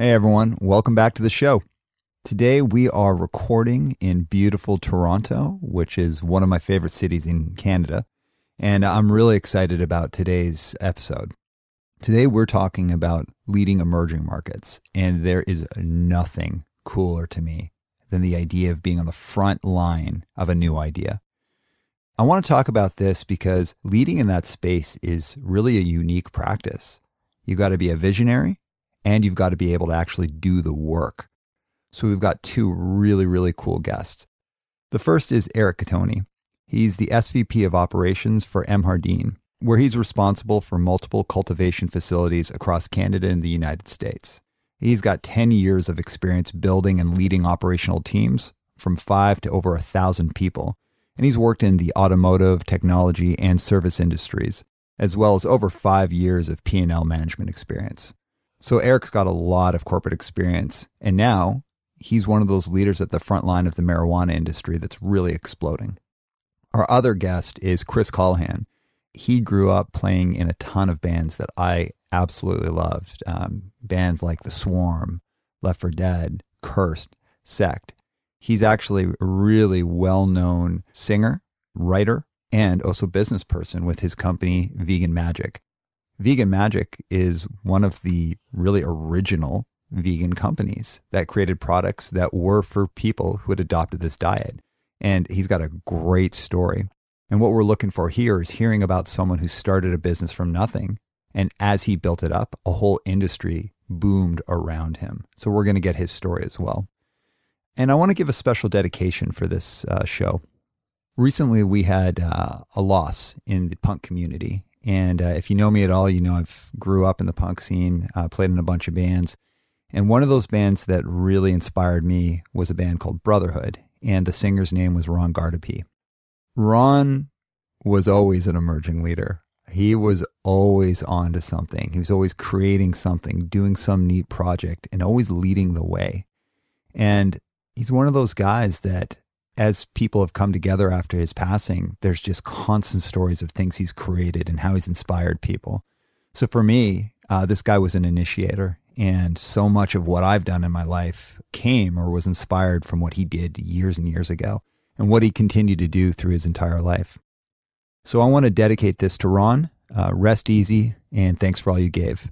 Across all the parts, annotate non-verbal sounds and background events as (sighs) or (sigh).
Hey everyone, welcome back to the show. Today we are recording in beautiful Toronto, which is one of my favorite cities in Canada, and I'm really excited about today's episode. Today we're talking about leading emerging markets, and there is nothing cooler to me than the idea of being on the front line of a new idea. I want to talk about this because leading in that space is really a unique practice. You've got to be a visionary and you've got to be able to actually do the work. So we've got two really, really cool guests. The first is Eric Cattoni. He's the SVP of operations for M. Hardin, where he's responsible for multiple cultivation facilities across Canada and the United States. He's got 10 years of experience building and leading operational teams from five to over a thousand people. And he's worked in the automotive, technology, and service industries, as well as over five years of P&L management experience. So Eric's got a lot of corporate experience, and now he's one of those leaders at the front line of the marijuana industry that's really exploding. Our other guest is Chris Colohan. He grew up playing in a ton of bands that I absolutely loved. Um, bands like The Swarm, Left for Dead, Cursed, Sect. He's actually a really well known singer, writer, and also business person with his company, Vegan Magic. Vegan Magic is one of the really original vegan companies that created products that were for people who had adopted this diet. And he's got a great story. And what we're looking for here is hearing about someone who started a business from nothing. And as he built it up, a whole industry boomed around him. So we're going to get his story as well. And I want to give a special dedication for this uh, show. Recently, we had uh, a loss in the punk community, and uh, if you know me at all, you know I've grew up in the punk scene, uh, played in a bunch of bands. And one of those bands that really inspired me was a band called Brotherhood. And the singer's name was Ron Guardipee. Ron was always an emerging leader. He was always on to something. He was always creating something, doing some neat project, and always leading the way. And he's one of those guys that as people have come together after his passing, there's just constant stories of things he's created and how he's inspired people. So for me, uh, this guy was an initiator, and so much of what I've done in my life came or was inspired from what he did years and years ago and what he continued to do through his entire life. So I want to dedicate this to Ron. Uh, rest easy, and thanks for all you gave.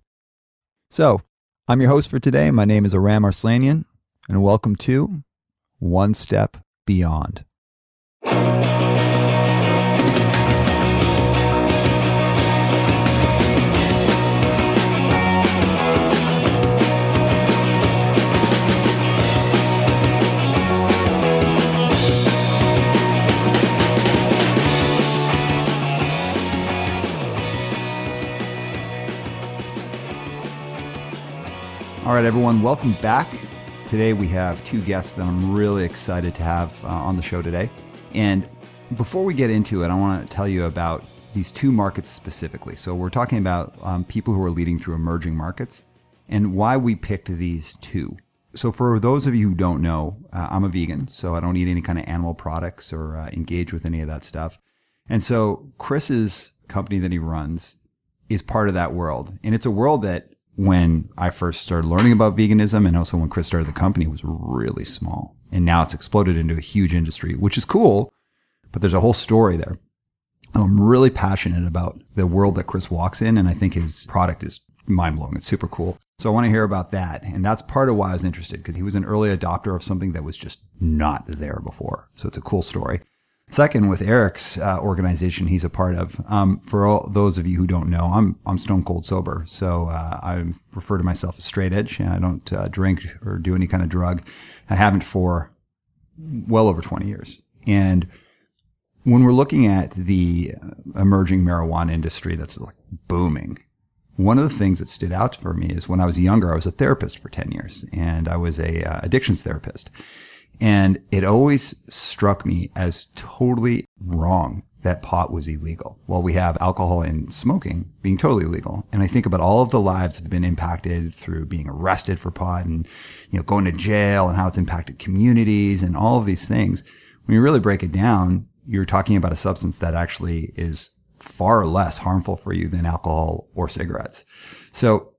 So I'm your host for today. My name is Aram Arslanian, and welcome to One Step beyond. All right, everyone, welcome back Today we have two guests that I'm really excited to have uh, on the show today. And before we get into it, I want to tell you about these two markets specifically. So we're talking about um, people who are leading through emerging markets and why we picked these two. So for those of you who don't know, uh, I'm a vegan, so I don't eat any kind of animal products or uh, engage with any of that stuff. And so Chris's company that he runs is part of that world. And it's a world that when I first started learning about veganism and also when Chris started the company was really small. And now it's exploded into a huge industry, which is cool, but there's a whole story there. I'm really passionate about the world that Chris walks in, and I think his product is mind blowing. It's super cool. So I want to hear about that. And that's part of why I was interested because he was an early adopter of something that was just not there before. So it's a cool story. Second, with Eric's uh, organization he's a part of, um, for all those of you who don't know, I'm I'm stone cold sober, so uh, I refer to myself as straight edge. I don't uh, drink or do any kind of drug. I haven't for well over 20 years. And when we're looking at the emerging marijuana industry that's like booming, one of the things that stood out for me is when I was younger, I was a therapist for 10 years, and I was a uh, addictions therapist. And it always struck me as totally wrong that pot was illegal. While we have alcohol and smoking being totally legal. And I think about all of the lives that have been impacted through being arrested for pot and, you know, going to jail and how it's impacted communities and all of these things. When you really break it down, you're talking about a substance that actually is far less harmful for you than alcohol or cigarettes. So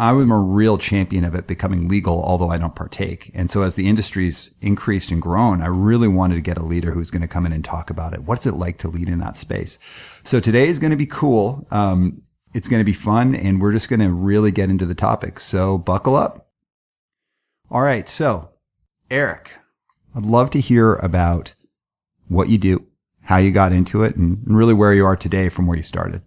I am a real champion of it becoming legal, although I don't partake. And so as the industry's increased and grown, I really wanted to get a leader who's going to come in and talk about it. What's it like to lead in that space? So today is going to be cool. Um, it's going to be fun and we're just going to really get into the topic. So buckle up. All right. So Eric, I'd love to hear about what you do, how you got into it and really where you are today from where you started.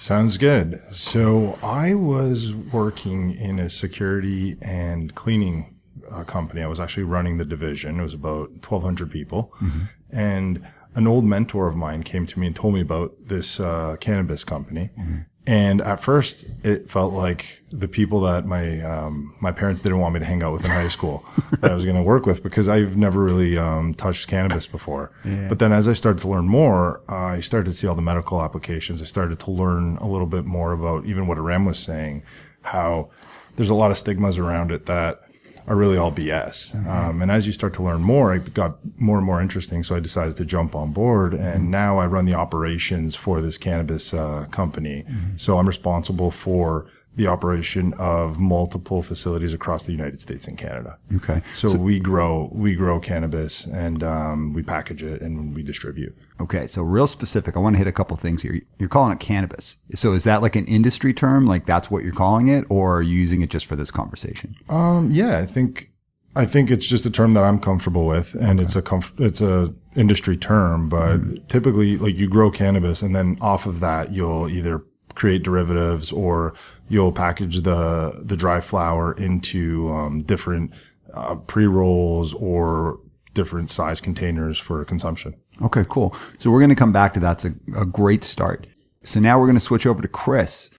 Sounds good. So I was working in a security and cleaning uh, company. I was actually running the division. It was about 1,200 people. Mm-hmm. And an old mentor of mine came to me and told me about this uh, cannabis company. Mm-hmm. And at first, it felt like the people that my um, my parents didn't want me to hang out with in high school that I was going to work with because I've never really um, touched cannabis before. Yeah. But then, as I started to learn more, uh, I started to see all the medical applications. I started to learn a little bit more about even what Aram was saying, how there's a lot of stigmas around it that are really all BS. Mm-hmm. Um, and as you start to learn more, it got more and more interesting. So I decided to jump on board, and mm-hmm. now I run the operations for this cannabis uh, company. Mm-hmm. So I'm responsible for the operation of multiple facilities across the United States and Canada. Okay. So, so we grow we grow cannabis and um, we package it and we distribute. Okay. So real specific. I want to hit a couple things here. You're calling it cannabis. So is that like an industry term? Like that's what you're calling it, or are you using it just for this conversation? Um. Yeah. I think I think it's just a term that I'm comfortable with, and okay. it's a comf- it's a industry term. But mm-hmm. typically, like you grow cannabis, and then off of that, you'll either create derivatives or you'll package the the dry flower into um, different uh, pre rolls or different size containers for consumption. Okay, cool. So we're going to come back to that. It's a, a great start. So now we're going to switch over to Chris.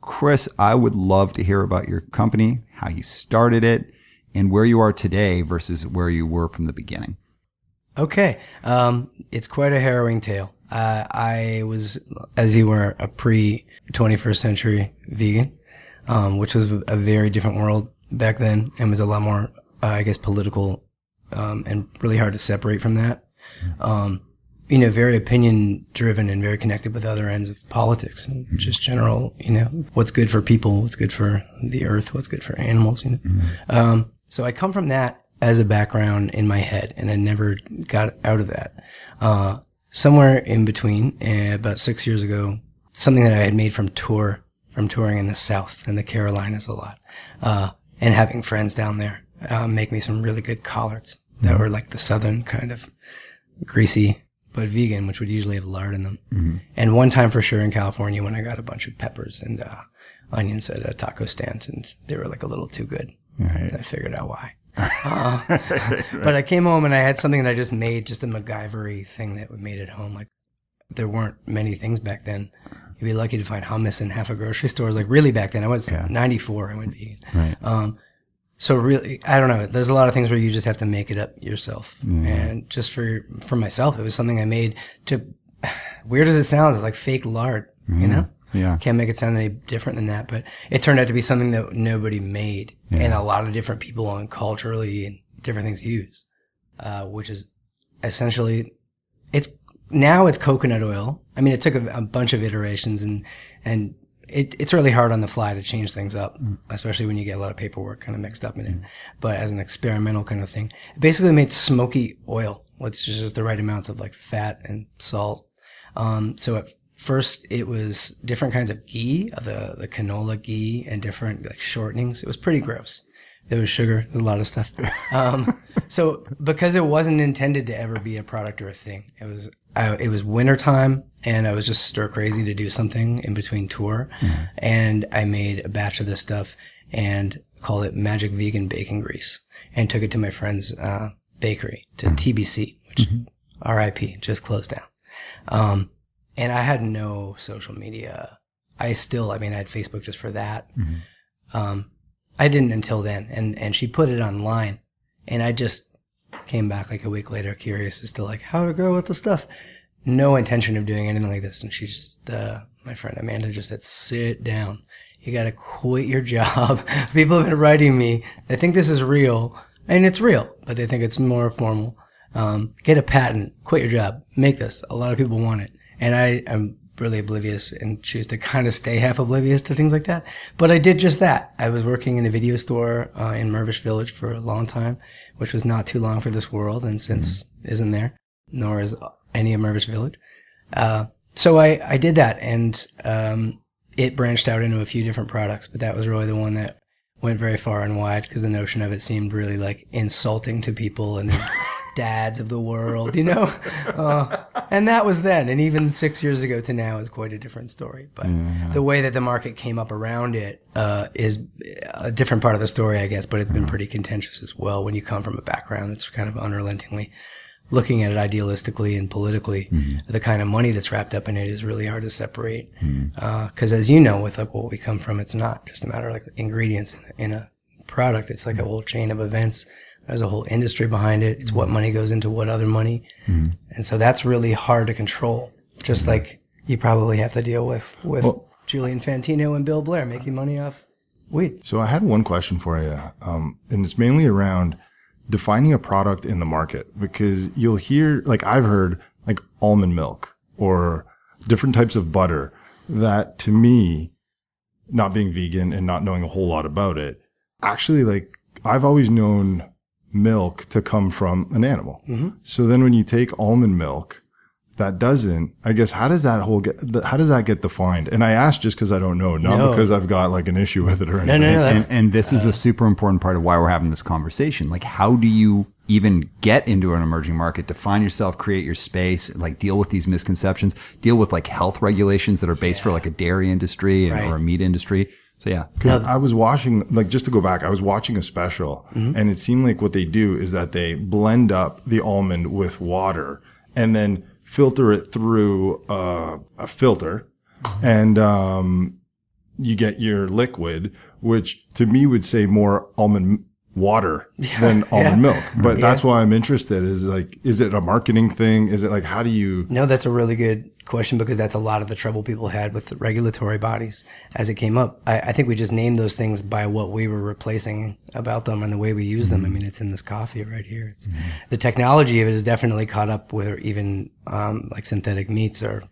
Chris, I would love to hear about your company, how you started it, and where you are today versus where you were from the beginning. Okay. Um, it's quite a harrowing tale. Uh, I was, as you were, a pre 21st century vegan, um, which was a very different world back then and was a lot more, uh, I guess, political um, and really hard to separate from that. Um, you know, very opinion driven and very connected with other ends of politics and just general, you know, what's good for people, what's good for the earth, what's good for animals, you know. Mm-hmm. so I come from that as a background in my head and I never got out of that. Uh, somewhere in between, uh, about six years ago, something that I had made from tour, from touring in the South and the Carolinas a lot, uh, and having friends down there, uh, make me some really good collards that mm-hmm. were like the Southern kind of greasy, but vegan, which would usually have lard in them. Mm-hmm. And one time for sure in California when I got a bunch of peppers and, uh, onions at a taco stand and they were like a little too good. Right. I figured out why. (laughs) Uh. But I came home and I had something that I just made, just a MacGyvery thing that we made at home. Like there weren't many things back then. You'd be lucky to find hummus in half a grocery store. Like really back then, I was yeah. 94. I went vegan. Right. Um, so really, I don't know. There's a lot of things where you just have to make it up yourself. Mm-hmm. And just for for myself, it was something I made to. (sighs) Weird as it sounds, it's like fake lard. Mm-hmm. You know. Yeah. Can't make it sound any different than that, but it turned out to be something that nobody made yeah. and a lot of different people and culturally and different things use, uh, which is essentially, it's now it's coconut oil. I mean, it took a, a bunch of iterations and, and it, it's really hard on the fly to change things up, mm. especially when you get a lot of paperwork kind of mixed up in it. Mm. But as an experimental kind of thing, it basically made smoky oil, which is just the right amounts of like fat and salt. Um, so at first it was different kinds of ghee, the, the canola ghee and different like shortenings. It was pretty gross. There was sugar, a lot of stuff. Um, (laughs) so because it wasn't intended to ever be a product or a thing, it was I, it was wintertime and I was just stir crazy to do something in between tour. Mm-hmm. And I made a batch of this stuff and called it Magic Vegan Bacon Grease and took it to my friend's uh, bakery to mm-hmm. TBC, which mm-hmm. RIP just closed down. Um, and I had no social media. I still, I mean, I had Facebook just for that. Mm-hmm. Um, I didn't until then. And, and she put it online and I just Came back like a week later, curious as to like how to grow with the stuff. No intention of doing anything like this. And she's just, uh, my friend Amanda just said, sit down. You gotta quit your (laughs) job. People have been writing me. They think this is real. And it's real, but they think it's more formal. Um, get a patent, quit your job, make this. A lot of people want it. And I am really oblivious and choose to kind of stay half oblivious to things like that. But I did just that. I was working in a video store uh, in Mirvish Village for a long time, which was not too long for this world, and since mm-hmm. isn't there, nor is any of Mirvish Village. Uh, so I, I did that, and um, it branched out into a few different products, but that was really the one that went very far and wide because the notion of it seemed really like insulting to people and (laughs) dads of the world, you know? (laughs) Uh, and that was then. And even six years ago to now is quite a different story. But yeah. the way that the market came up around it uh, is a different part of the story, I guess, but it's been pretty contentious as well when you come from a background that's kind of unrelentingly looking at it idealistically and politically, mm-hmm. the kind of money that's wrapped up in it is really hard to separate. Because mm-hmm. uh, as you know, with like what we come from, it's not just a matter of like ingredients in, in a product. It's like a whole chain of events there's a whole industry behind it. It's what mm-hmm. money goes into what other money. Mm-hmm. And so that's really hard to control. Just mm-hmm. like you probably have to deal with, with well, Julian Fantino and Bill Blair making money off weed. So I had one question for you. Um, and it's mainly around defining a product in the market because you'll hear, like I've heard like almond milk or different types of butter that to me, not being vegan and not knowing a whole lot about it, actually like I've always known milk to come from an animal. Mm-hmm. So then when you take almond milk, that doesn't, I guess, how does that whole get, how does that get defined? And I ask just because I don't know, not no. because I've got like an issue with it or anything. No, no, no. And, and, this uh, is a super important part of why we're having this conversation. Like, how do you even get into an emerging market, define yourself, create your space, like deal with these misconceptions, deal with like health regulations that are based yeah. for like a dairy industry and, right. or a meat industry? So yeah, because I was watching, like, just to go back, I was watching a special, mm-hmm. and it seemed like what they do is that they blend up the almond with water and then filter it through uh, a filter, and um, you get your liquid, which to me would say more almond water (laughs) yeah, than almond yeah. milk. But yeah. that's why I'm interested. Is like, is it a marketing thing? Is it like, how do you? No, that's a really good question because that's a lot of the trouble people had with the regulatory bodies as it came up. I, I, think we just named those things by what we were replacing about them and the way we use them. I mean, it's in this coffee right here. Mm-hmm. The technology of it is definitely caught up with even um, like synthetic meats or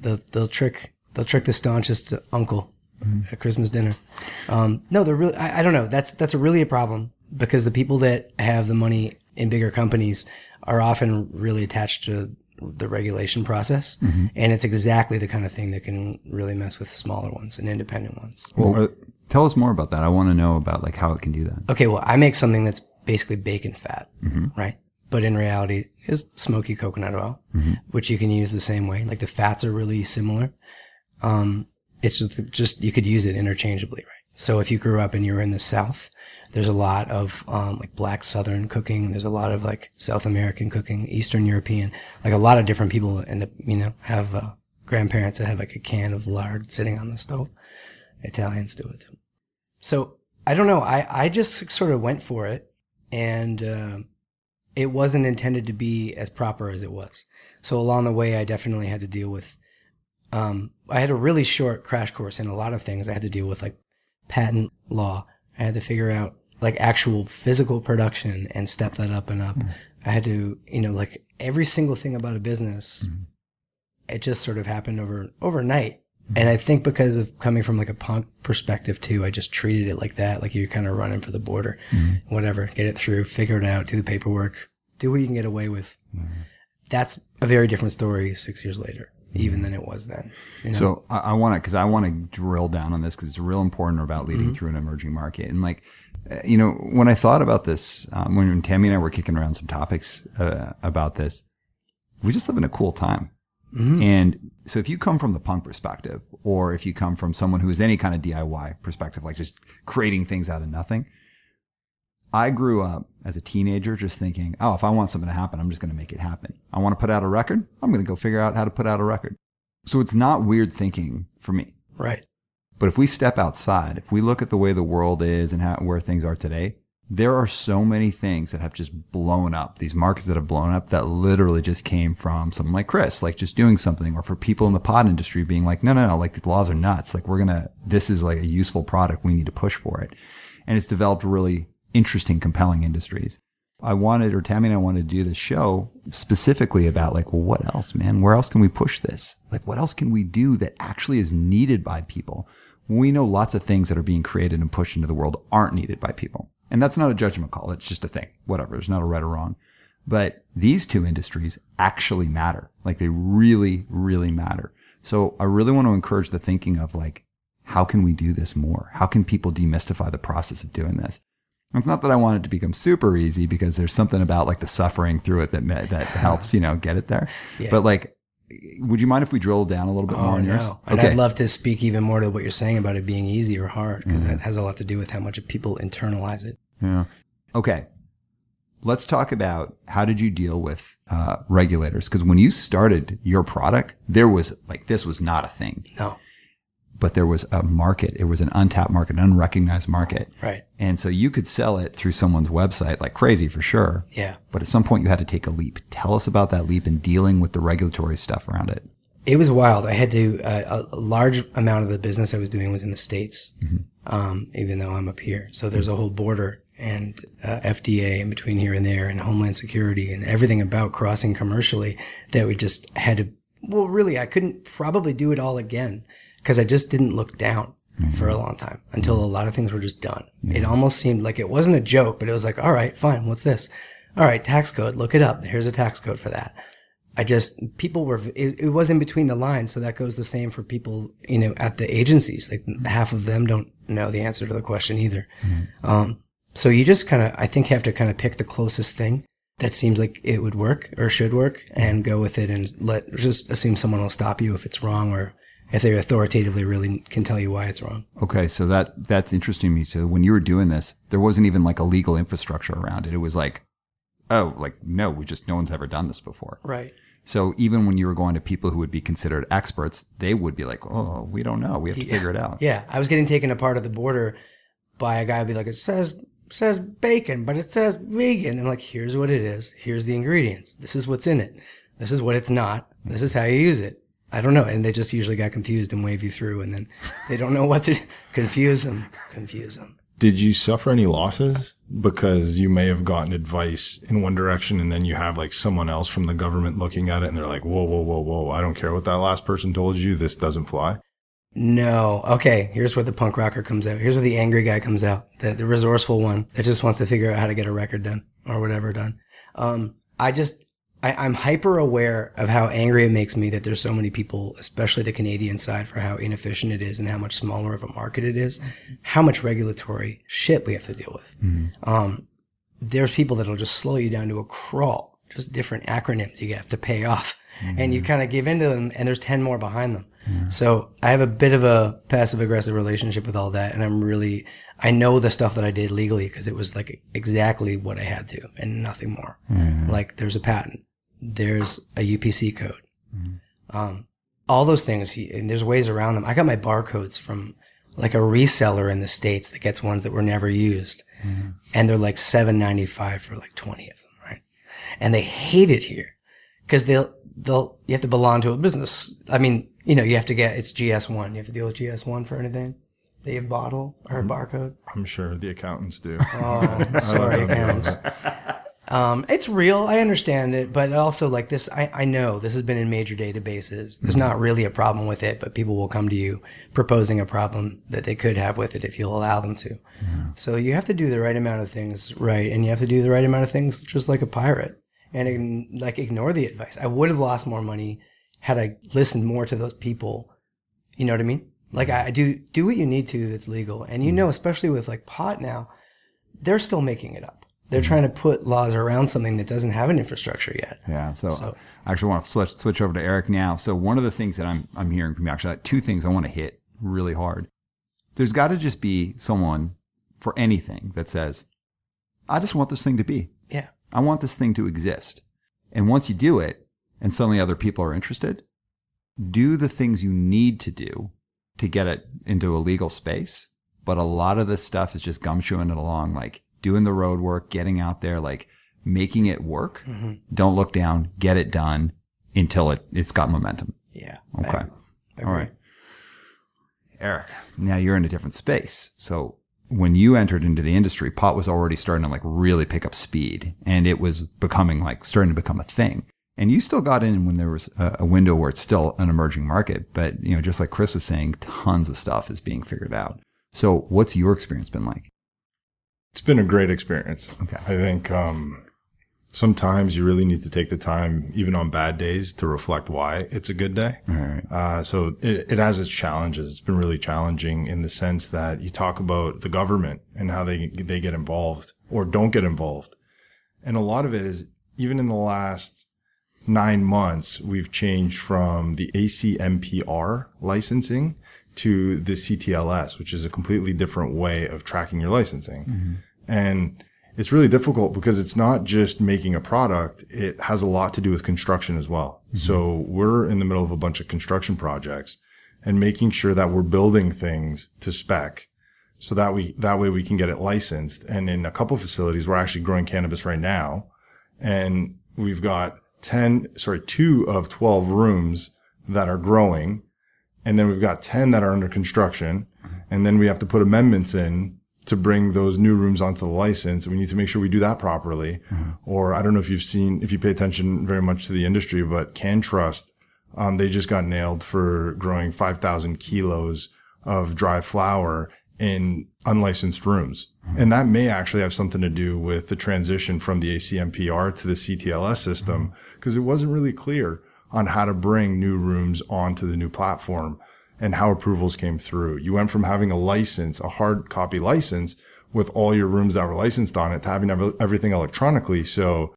they'll, they'll trick they'll trick the staunchest uncle mm-hmm. at Christmas dinner. Um, no, they're really. I, I don't know. That's that's a really a problem because the people that have the money in bigger companies are often really attached to the regulation process. Mm-hmm. And it's exactly the kind of thing that can really mess with smaller ones and independent ones. Well, uh, tell us more about that. I want to know about like how it can do that. Okay. Well, I make something that's basically bacon fat, mm-hmm. right? But in reality is smoky coconut oil, mm-hmm. which you can use the same way. Like the fats are really similar. Um, it's just, just, you could use it interchangeably, right? So if you grew up and you were in the South, there's a lot of um, like black Southern cooking. There's a lot of like South American cooking, Eastern European. Like a lot of different people end up, you know, have uh, grandparents that have like a can of lard sitting on the stove. Italians do it. So I don't know. I I just sort of went for it, and uh, it wasn't intended to be as proper as it was. So along the way, I definitely had to deal with. Um, I had a really short crash course in a lot of things. I had to deal with like patent law. I had to figure out like actual physical production and step that up and up. Mm. I had to, you know, like every single thing about a business, mm. it just sort of happened over overnight. Mm. And I think because of coming from like a punk perspective too, I just treated it like that, like you're kind of running for the border, whatever, get it through, figure it out, do the paperwork, do what you can get away with. That's a very different story six years later even than it was then. You know? So I, I want to, because I want to drill down on this because it's real important about leading mm-hmm. through an emerging market. And like, you know, when I thought about this, um, when Tammy and I were kicking around some topics uh, about this, we just live in a cool time. Mm-hmm. And so if you come from the punk perspective, or if you come from someone who is any kind of DIY perspective, like just creating things out of nothing, I grew up as a teenager just thinking, oh, if I want something to happen, I'm just going to make it happen. I want to put out a record. I'm going to go figure out how to put out a record. So it's not weird thinking for me. Right. But if we step outside, if we look at the way the world is and how, where things are today, there are so many things that have just blown up. These markets that have blown up that literally just came from someone like Chris, like just doing something or for people in the pod industry being like, no, no, no, like the laws are nuts. Like we're going to, this is like a useful product. We need to push for it. And it's developed really interesting, compelling industries. I wanted, or Tammy and I wanted to do this show specifically about like, well, what else, man? Where else can we push this? Like, what else can we do that actually is needed by people? We know lots of things that are being created and pushed into the world aren't needed by people. And that's not a judgment call. It's just a thing. Whatever. There's not a right or wrong. But these two industries actually matter. Like they really, really matter. So I really want to encourage the thinking of like, how can we do this more? How can people demystify the process of doing this? It's not that I want it to become super easy because there's something about like the suffering through it that that helps, you know, get it there. Yeah. But like, would you mind if we drill down a little bit oh, more on no. yours? And okay. I'd love to speak even more to what you're saying about it being easy or hard because mm-hmm. that has a lot to do with how much people internalize it. Yeah. Okay. Let's talk about how did you deal with uh, regulators? Because when you started your product, there was like this was not a thing. No but there was a market. It was an untapped market, an unrecognized market. Right. And so you could sell it through someone's website like crazy for sure. Yeah. But at some point you had to take a leap. Tell us about that leap and dealing with the regulatory stuff around it. It was wild. I had to, uh, a large amount of the business I was doing was in the States, mm-hmm. um, even though I'm up here. So there's a whole border and uh, FDA in between here and there and Homeland Security and everything about crossing commercially that we just had to, well, really, I couldn't probably do it all again because I just didn't look down mm-hmm. for a long time until a lot of things were just done. Mm-hmm. It almost seemed like it wasn't a joke, but it was like, all right, fine. What's this? All right, tax code. Look it up. Here's a tax code for that. I just people were it, it was in between the lines, so that goes the same for people you know at the agencies. Like half of them don't know the answer to the question either. Mm-hmm. Um, so you just kind of I think have to kind of pick the closest thing that seems like it would work or should work and go with it and let just assume someone will stop you if it's wrong or if they authoritatively really can tell you why it's wrong. Okay, so that that's interesting to me. too. when you were doing this, there wasn't even like a legal infrastructure around it. It was like, oh, like no, we just no one's ever done this before. Right. So even when you were going to people who would be considered experts, they would be like, oh, we don't know. We have to yeah. figure it out. Yeah, I was getting taken apart at the border by a guy who'd be like, it says says bacon, but it says vegan. And like, here's what it is. Here's the ingredients. This is what's in it. This is what it's not. This is how you use it. I don't know. And they just usually got confused and wave you through, and then they don't know what to (laughs) confuse them. Confuse them. Did you suffer any losses because you may have gotten advice in one direction and then you have like someone else from the government looking at it and they're like, whoa, whoa, whoa, whoa. I don't care what that last person told you. This doesn't fly. No. Okay. Here's where the punk rocker comes out. Here's where the angry guy comes out. The, the resourceful one that just wants to figure out how to get a record done or whatever done. Um, I just, I, am hyper aware of how angry it makes me that there's so many people, especially the Canadian side, for how inefficient it is and how much smaller of a market it is, how much regulatory shit we have to deal with. Mm-hmm. Um, there's people that'll just slow you down to a crawl, just different acronyms you have to pay off, mm-hmm. and you kind of give into them, and there's ten more behind them. Mm-hmm. So I have a bit of a passive aggressive relationship with all that, and I'm really I know the stuff that I did legally because it was like exactly what I had to and nothing more. Mm-hmm. Like there's a patent there's a UPC code. Mm-hmm. Um, all those things, and there's ways around them. I got my barcodes from like a reseller in the states that gets ones that were never used, mm-hmm. and they're like seven ninety five for like twenty of them, right? And they hate it here because they'll they'll you have to belong to a business. I mean, you know, you have to get it's GS one. You have to deal with GS one for anything. They have bottle or barcode. I'm sure the accountants do. Oh, sorry, (laughs) accountants. Um, it's real. I understand it, but also like this, I, I know this has been in major databases. There's mm-hmm. not really a problem with it, but people will come to you proposing a problem that they could have with it if you'll allow them to. So you have to do the right amount of things right, and you have to do the right amount of things just like a pirate, and like ignore the advice. I would have lost more money had I listened more to those people. You know what I mean? Like I, I do do what you need to that's legal, and you mm-hmm. know, especially with like pot now, they're still making it up they're trying to put laws around something that doesn't have an infrastructure yet. Yeah. So, so, I actually want to switch switch over to Eric now. So one of the things that I'm I'm hearing from you actually two things I want to hit really hard. There's got to just be someone for anything that says, I just want this thing to be. Yeah. I want this thing to exist. And once you do it, and suddenly other people are interested, do the things you need to do to get it into a legal space. But a lot of this stuff is just gumshoeing it along. Like doing the road work, getting out there, like making it work. Mm-hmm. Don't look down, get it done until it, it's got momentum. Yeah. Okay. All right. Eric, now you're in a different space. So when you entered into the industry, pot was already starting to like really pick up speed and it was becoming like starting to become a thing. And you still got in when there was a window where it's still an emerging market. But, you know, just like Chris was saying, tons of stuff is being figured out. So what's your experience been like? It's been a great experience. Okay. I think um, sometimes you really need to take the time, even on bad days, to reflect why it's a good day. All right. Uh, so it, it has its challenges. It's been really challenging in the sense that you talk about the government and how they they get involved or don't get involved, and a lot of it is even in the last nine months we've changed from the ACMPR licensing to the CTLS, which is a completely different way of tracking your licensing, mm-hmm. and it's really difficult because it's not just making a product. It has a lot to do with construction as well. Mm-hmm. So we're in the middle of a bunch of construction projects and making sure that we're building things to spec so that we, that way we can get it licensed. And in a couple facilities, we're actually growing cannabis right now and we've got 10, sorry, two of 12 rooms that are growing. And then we've got 10 that are under construction. And then we have to put amendments in to bring those new rooms onto the license. We need to make sure we do that properly. Mm-hmm. Or I don't know if you've seen, if you pay attention very much to the industry, but CannTrust, um, they just got nailed for growing 5,000 kilos of dry flower in unlicensed rooms. Mm-hmm. And that may actually have something to do with the transition from the ACMPR to the CTLS system mm-hmm. because it wasn't really clear on how to bring new rooms onto the new platform and how approvals came through. You went from having a license, a hard copy license with all your rooms that were licensed on it to having everything electronically. So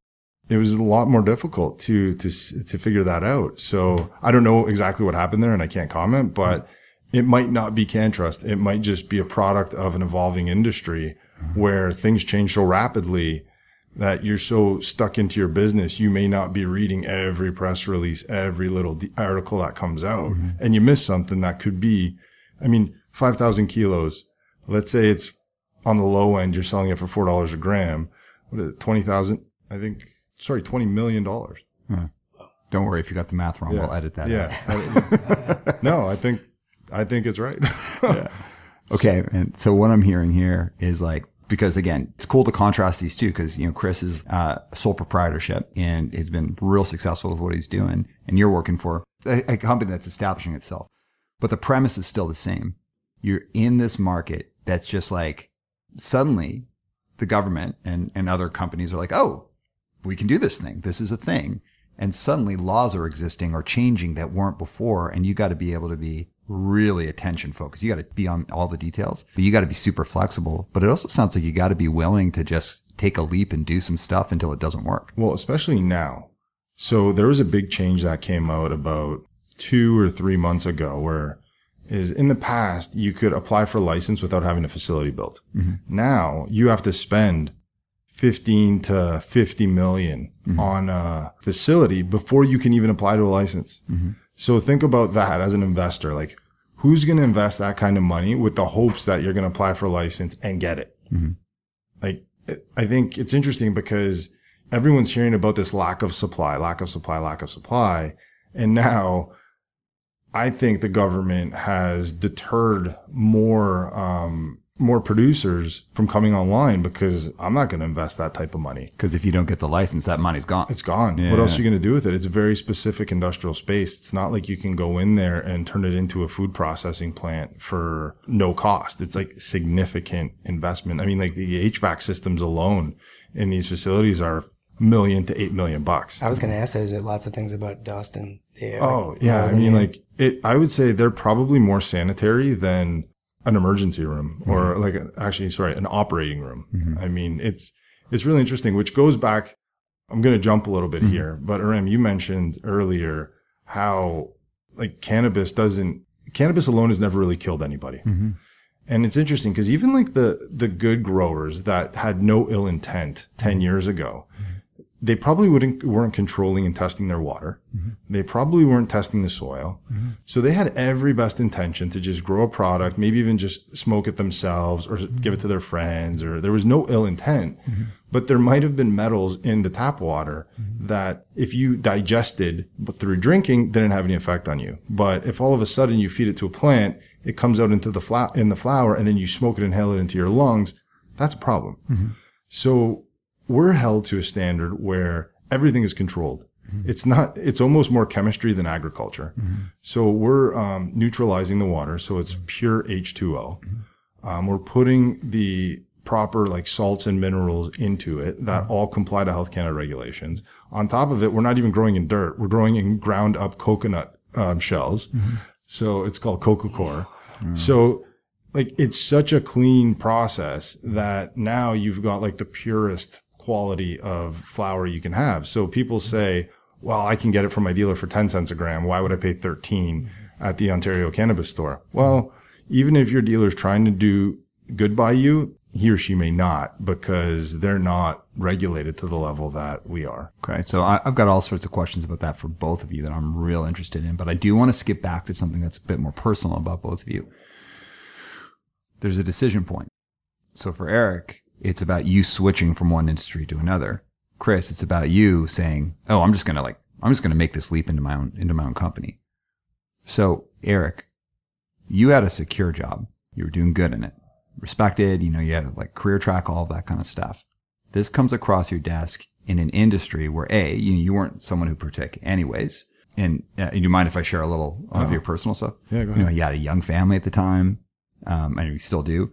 it was a lot more difficult to, to, to figure that out. So I don't know exactly what happened there and I can't comment, but it might not be CannTrust. It might just be a product of an evolving industry mm-hmm. where things change so rapidly that you're so stuck into your business, you may not be reading every press release, every little article that comes out, mm-hmm. and you miss something that could be, I mean, 5,000 kilos. Let's say it's on the low end, you're selling it for $4 a gram. What is it? 20,000? I think, sorry, $20 million. Don't worry if you got the math wrong. We'll edit that. out. Yeah. (laughs) no, I think, I think it's right. (laughs) yeah. Okay. And so what I'm hearing here is like, because again, it's cool to contrast these two because, you know, Chris is uh, sole proprietorship and has been real successful with what he's doing. And you're working for a, a company that's establishing itself. But the premise is still the same. You're in this market that's just like suddenly the government and, and other companies are like, oh, we can do this thing. This is a thing. And suddenly laws are existing or changing that weren't before. And you got to be able to be really attention focused. You got to be on all the details, but you got to be super flexible. But it also sounds like you got to be willing to just take a leap and do some stuff until it doesn't work. Well, especially now. So there was a big change that came out about two or three months ago where is in the past you could apply for a license without having a facility built. Mm-hmm. Now you have to spend 15 to 50 million mm-hmm. on a facility before you can even apply to a license. Mm-hmm. So think about that as an investor. Like who's going to invest that kind of money with the hopes that you're going to apply for a license and get it? like I think it's interesting because everyone's hearing about this lack of supply, lack of supply, lack of supply. And now I think the government has deterred more, um, more producers from coming online because I'm not going to invest that type of money. Because if you don't get the license, that money's gone. It's gone. Yeah. What else are you going to do with it? It's a very specific industrial space. It's not like you can go in there and turn it into a food processing plant for no cost. It's like significant investment. I mean, like the HVAC systems alone in these facilities are a million to eight million bucks. I was going to ask, is there lots of things about dust and air? Oh, yeah. I mean, like it, I would say they're probably more sanitary than an emergency room or mm-hmm. like a- actually, sorry, an operating room. Mm-hmm. I mean, it's, it's really interesting, which goes back. I'm going to jump a little bit mm-hmm. here, but Aram, you mentioned earlier how like cannabis doesn't, cannabis alone has never really killed anybody. And it's interesting because even like the, the good growers that had no ill intent 10 years ago, they probably wouldn't weren't controlling and testing their water. Mm-hmm. They probably weren't testing the soil. Mm-hmm. So they had every best intention to just grow a product, maybe even just smoke it themselves or mm-hmm. give it to their friends or there was no ill intent. But there might have been metals in the tap water that if you digested but through drinking didn't have any effect on you. But if all of a sudden you feed it to a plant it comes out into the flower in the flower and then you smoke it, inhale it into your lungs. That's a problem. So we're held to a standard where everything is controlled. Mm-hmm. It's not, it's almost more chemistry than agriculture. Mm-hmm. So we're um, neutralizing the water. So it's mm-hmm. pure H2O. Um, we're putting the proper like salts and minerals into it that all comply to Health Canada regulations. On top of it, we're not even growing in dirt. We're growing in ground up coconut um, shells. So it's called coco coir. Mm. So like it's such a clean process that now you've got like the purest quality of flower you can have. So people say, well, I can get it from my dealer for 10 cents a gram. Why would I pay 13 at the Ontario cannabis store? Well, even if your dealer's trying to do good by you, he or she may not because they're not regulated to the level that we are. Okay, so I, I've got all sorts of questions about that for both of you that I'm real interested in, but I do want to skip back to something that's a bit more personal about both of you. There's a decision point. So for Eric, it's about you switching from one industry to another. Chris, it's about you saying, "Oh, I'm just gonna like, I'm just gonna make this leap into my own into my own company." So Eric, you had a secure job. You were doing good in it, respected. You know, you had like career track, all that kind of stuff. This comes across your desk in an industry where a you, you weren't someone who partook anyways. And uh, do you mind if I share a little of your personal stuff? Yeah, go ahead. You know, you had a young family at the time. Um, and you still do.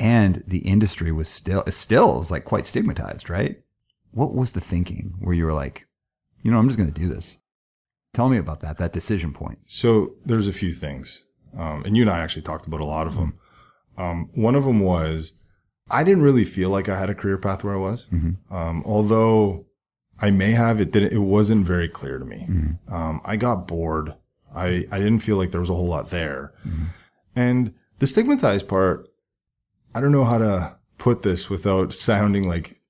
And the industry was still, still is like quite stigmatized, right? What was the thinking where you were like, you know, I'm just going to do this? Tell me about that, that decision point. So there's a few things. Um, and you and I actually talked about a lot of them. Um, one of them was I didn't really feel like I had a career path where I was. Um, although I may have, it didn't, it wasn't very clear to me. Um, I got bored. I, I didn't feel like there was a whole lot there. And the stigmatized part, I don't know how to put this without sounding like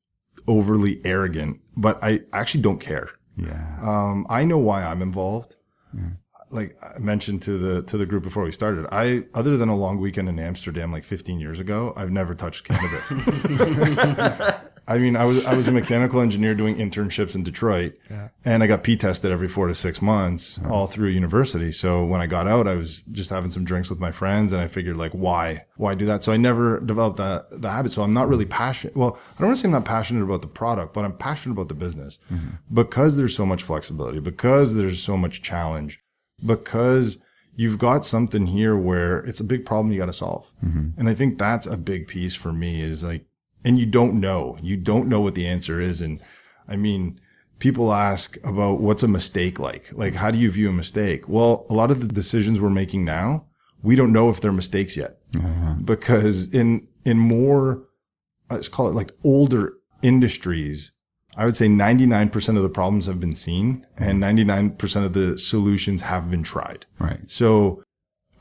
overly arrogant, but I actually don't care. Yeah. Um, I know why I'm involved. Like I mentioned to the to the group before we started, I other than a long weekend in Amsterdam like 15 years ago, I've never touched cannabis. (laughs) I mean, I was I was a mechanical engineer doing internships in Detroit, and I got P tested every four to six months uh-huh. all through university. So when I got out, I was just having some drinks with my friends, and I figured like, why why do that? So I never developed that the habit. So I'm not really passionate. Well, I don't want to say I'm not passionate about the product, but I'm passionate about the business mm-hmm. because there's so much flexibility, because there's so much challenge, because you've got something here where it's a big problem you got to solve. Mm-hmm. And I think that's a big piece for me is like, and you don't know, you don't know what the answer is. And I mean, people ask about what's a mistake like? Like, how do you view a mistake? Well, a lot of the decisions we're making now, we don't know if they're mistakes yet uh-huh. because in, in more, let's call it like older industries, I would say 99% of the problems have been seen and 99% of the solutions have been tried. Right. So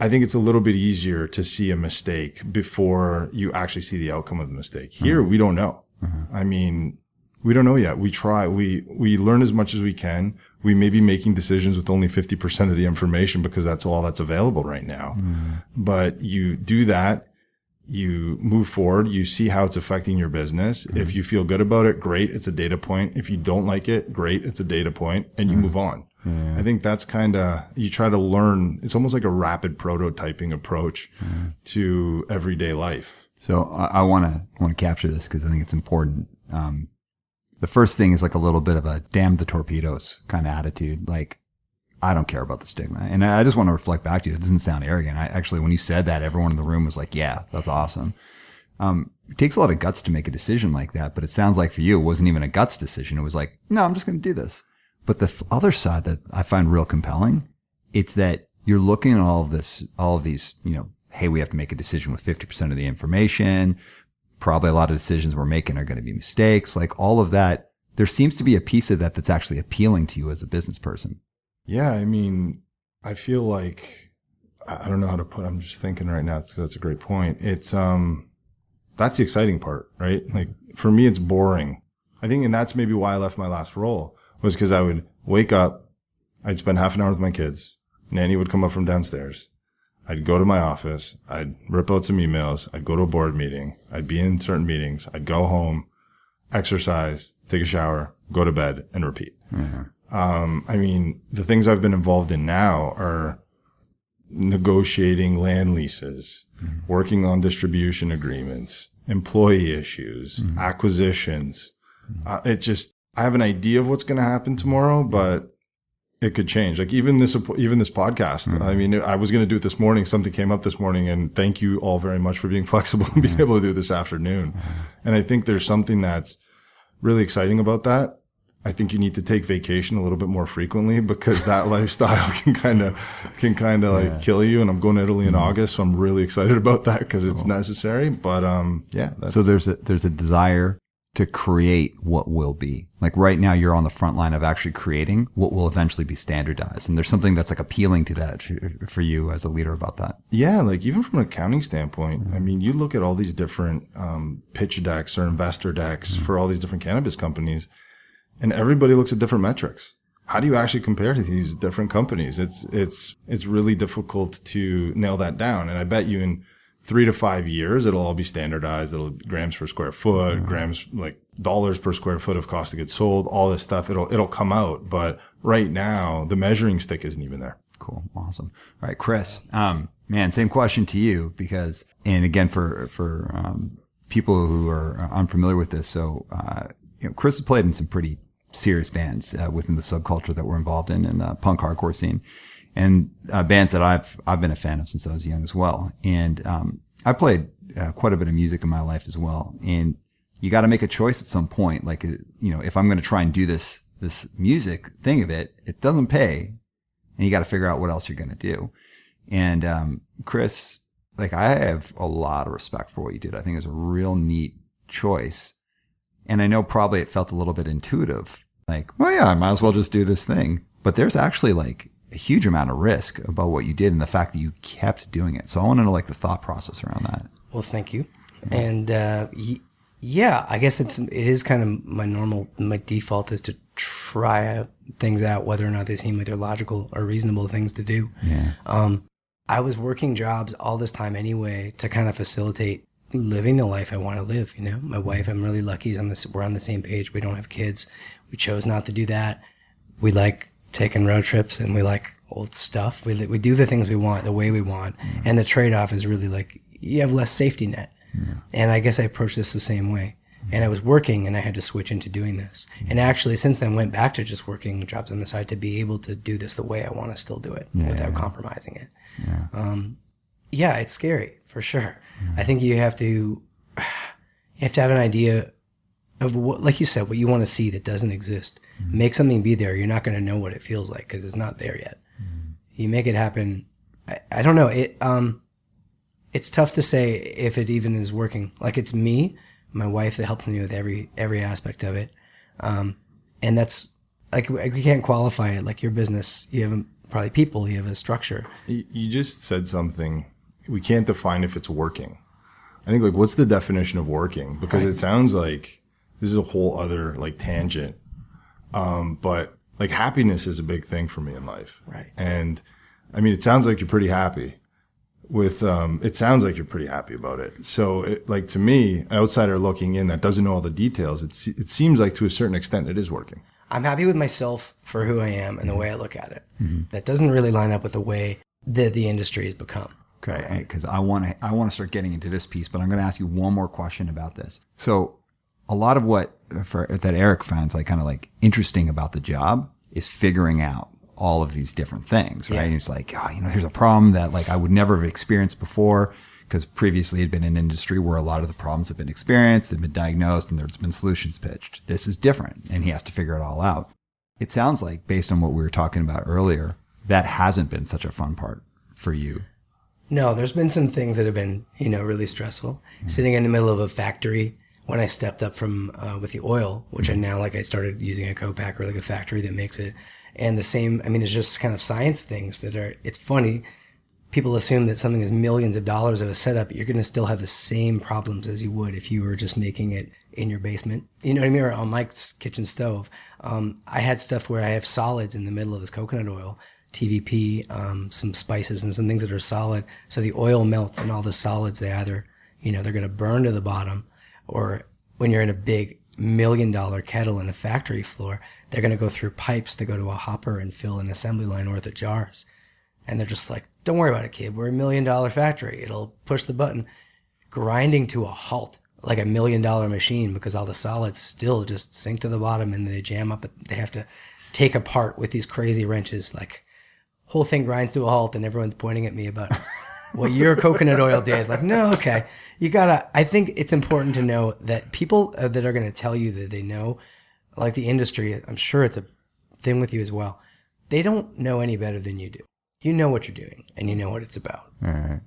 I think it's a little bit easier to see a mistake before you actually see the outcome of the mistake. Here, mm-hmm. we don't know. Mm-hmm. I mean, we don't know yet. We try, we, we learn as much as we can. We may be making decisions with only 50% of the information because that's all that's available right now. Mm-hmm. But you do that. You move forward. You see how it's affecting your business. If you feel good about it, great. It's a data point. If you don't like it, great. It's a data point and you move on. I think that's kind of, you try to learn. It's almost like a rapid prototyping approach to everyday life. So I want to want to capture this because I think it's important. Um, the first thing is like a little bit of a damn the torpedoes kind of attitude. Like I don't care about the stigma, and I just want to reflect back to you. It doesn't sound arrogant. I actually, when you said that, everyone in the room was like, "Yeah, that's awesome." Um, it takes a lot of guts to make a decision like that, but it sounds like for you, it wasn't even a guts decision. It was like, "No, I'm just going to do this." But the other side that I find real compelling, it's that you're looking at all of this, all of these, you know, hey, we have to make a decision with 50% of the information. Probably a lot of decisions we're making are going to be mistakes. Like all of that, there seems to be a piece of that that's actually appealing to you as a business person. Yeah. I mean, I feel like, I don't know how to put, I'm just thinking right now. That's, that's a great point. It's, um, that's the exciting part, right? Like for me, it's boring. I think, and that's maybe why I left my last role was because I would wake up, I'd spend half an hour with my kids. Nanny would come up from downstairs. I'd go to my office. I'd rip out some emails. I'd go to a board meeting. I'd be in certain meetings. I'd go home, exercise, take a shower, go to bed and repeat. Um, I mean, the things I've been involved in now are negotiating land leases, working on distribution agreements, employee issues, acquisitions. Uh, it just, I have an idea of what's going to happen tomorrow, but it could change. Like even this, even this podcast. I mean, I was going to do it this morning. Something came up this morning and thank you all very much for being (laughs) flexible and being able to do this afternoon. And I think there's something that's really exciting about that. I think you need to take vacation a little bit more frequently because that (laughs) lifestyle can kind of can kind of like kill you. And I'm going to Italy in August, so I'm really excited about that because it's necessary. But um, yeah, So there's a there's a desire to create what will be. Like right now, you're on the front line of actually creating what will eventually be standardized, and there's something that's like appealing to that for you as a leader about that. yeah, like even from an accounting standpoint, I mean, you look at all these different um, pitch decks or investor decks for all these different cannabis companies, and everybody looks at different metrics. How do you actually compare to these different companies? It's it's it's really difficult to nail that down. And I bet you in three to five years, it'll all be standardized. It'll grams per square foot, grams like dollars per square foot of cost of goods sold, all this stuff. It'll it'll come out. But right now, the measuring stick isn't even there. Cool. Awesome. All right, Chris. Um, man, same question to you because, and again, for, for, um, people who are unfamiliar with this. So, uh, you know, Chris has played in some pretty serious bands, uh, within the subculture that we're involved in, in the punk hardcore scene and, uh, bands that I've, I've been a fan of since I was young as well. And, um, I played, uh, quite a bit of music in my life as well. And you got to make a choice at some point. Like, uh, you know, if I'm going to try and do this, this music thing of it, it doesn't pay and you got to figure out what else you're going to do. And, um, Chris, like I have a lot of respect for what you did. I think it's a real neat choice. And I know probably it felt a little bit intuitive. Like, well, yeah, I might as well just do this thing. But there's actually like a huge amount of risk about what you did and the fact that you kept doing it. So I want to know like the thought process around that. Well, thank you. And uh, y- yeah, I guess it's it is kind of my normal my default is to try things out whether or not they seem like they're logical or reasonable things to do. Yeah. Um, I was working jobs all this time anyway to kind of facilitate living the life I want to live. You know, my wife, I'm really lucky. On this, we're on the same page. We don't have kids. We chose not to do that. We like taking road trips and we like old stuff. We we do the things we want the way we want, mm. and the trade off is really like you have less safety net. Mm. And I guess I approached this the same way. Mm. And I was working and I had to switch into doing this. And actually, since then, went back to just working jobs on the side to be able to do this the way I want to still do it without compromising it. Um, yeah, it's scary for sure. I think you have to, (sighs) you have to have an idea of what, like you said, what you want to see that doesn't exist. Make something be there. You're not going to know what it feels like because it's not there yet. You make it happen. I, I don't know. It, um, it's tough to say if it even is working. Like it's me, my wife that helps me with every every aspect of it, um, and that's like we can't qualify it. Like your business, you have probably people, you have a structure. You you just said something. We can't define if it's working. I think like what's the definition of working? Because it sounds like this is a whole other like tangent. Um, but like happiness is a big thing for me in life. Right. And I mean, it sounds like you're pretty happy with, um, it sounds like you're pretty happy about it. So it, like to me, an outsider looking in that doesn't know all the details, it, it seems like to a certain extent it is working. I'm happy with myself for who I am and the way I look at it. That doesn't really line up with the way that the industry has become. Okay, because I want to I want to start getting into this piece, but I'm going to ask you one more question about this. So, a lot of what for, that Eric finds like kind of like interesting about the job is figuring out all of these different things, right? Yeah. And it's like, oh, you know, here's a problem that like I would never have experienced before because previously had been an industry where a lot of the problems have been experienced, they've been diagnosed, and there's been solutions pitched. This is different, and he has to figure it all out. It sounds like, based on what we were talking about earlier, that hasn't been such a fun part for you. No, there's been some things that have been, you know, really stressful. Mm. Sitting in the middle of a factory when I stepped up from uh, with the oil, which I now like, I started using a co-packer, like a factory that makes it. And the same, I mean, there's just kind of science things that are. It's funny. People assume that something is millions of dollars of a setup. You're going to still have the same problems as you would if you were just making it in your basement. You know what I mean? Or on Mike's kitchen stove. Um, I had stuff where I have solids in the middle of this coconut oil. TVP, um, some spices and some things that are solid. So the oil melts and all the solids, they either, you know, they're going to burn to the bottom or when you're in a big million dollar kettle in a factory floor, they're going to go through pipes to go to a hopper and fill an assembly line worth of jars. And they're just like don't worry about it, kid. We're a million dollar factory. It'll push the button, grinding to a halt like a million dollar machine because all the solids still just sink to the bottom and they jam up. They have to take apart with these crazy wrenches. Like whole thing grinds to a halt and everyone's pointing at me about what your coconut oil did. Like, no, okay. You gotta, I think it's important to know that people uh, that are going to tell you that they know, like the industry, I'm sure it's a thing with you as well. They don't know any better than you do. You know what you're doing and you know what it's about. All right.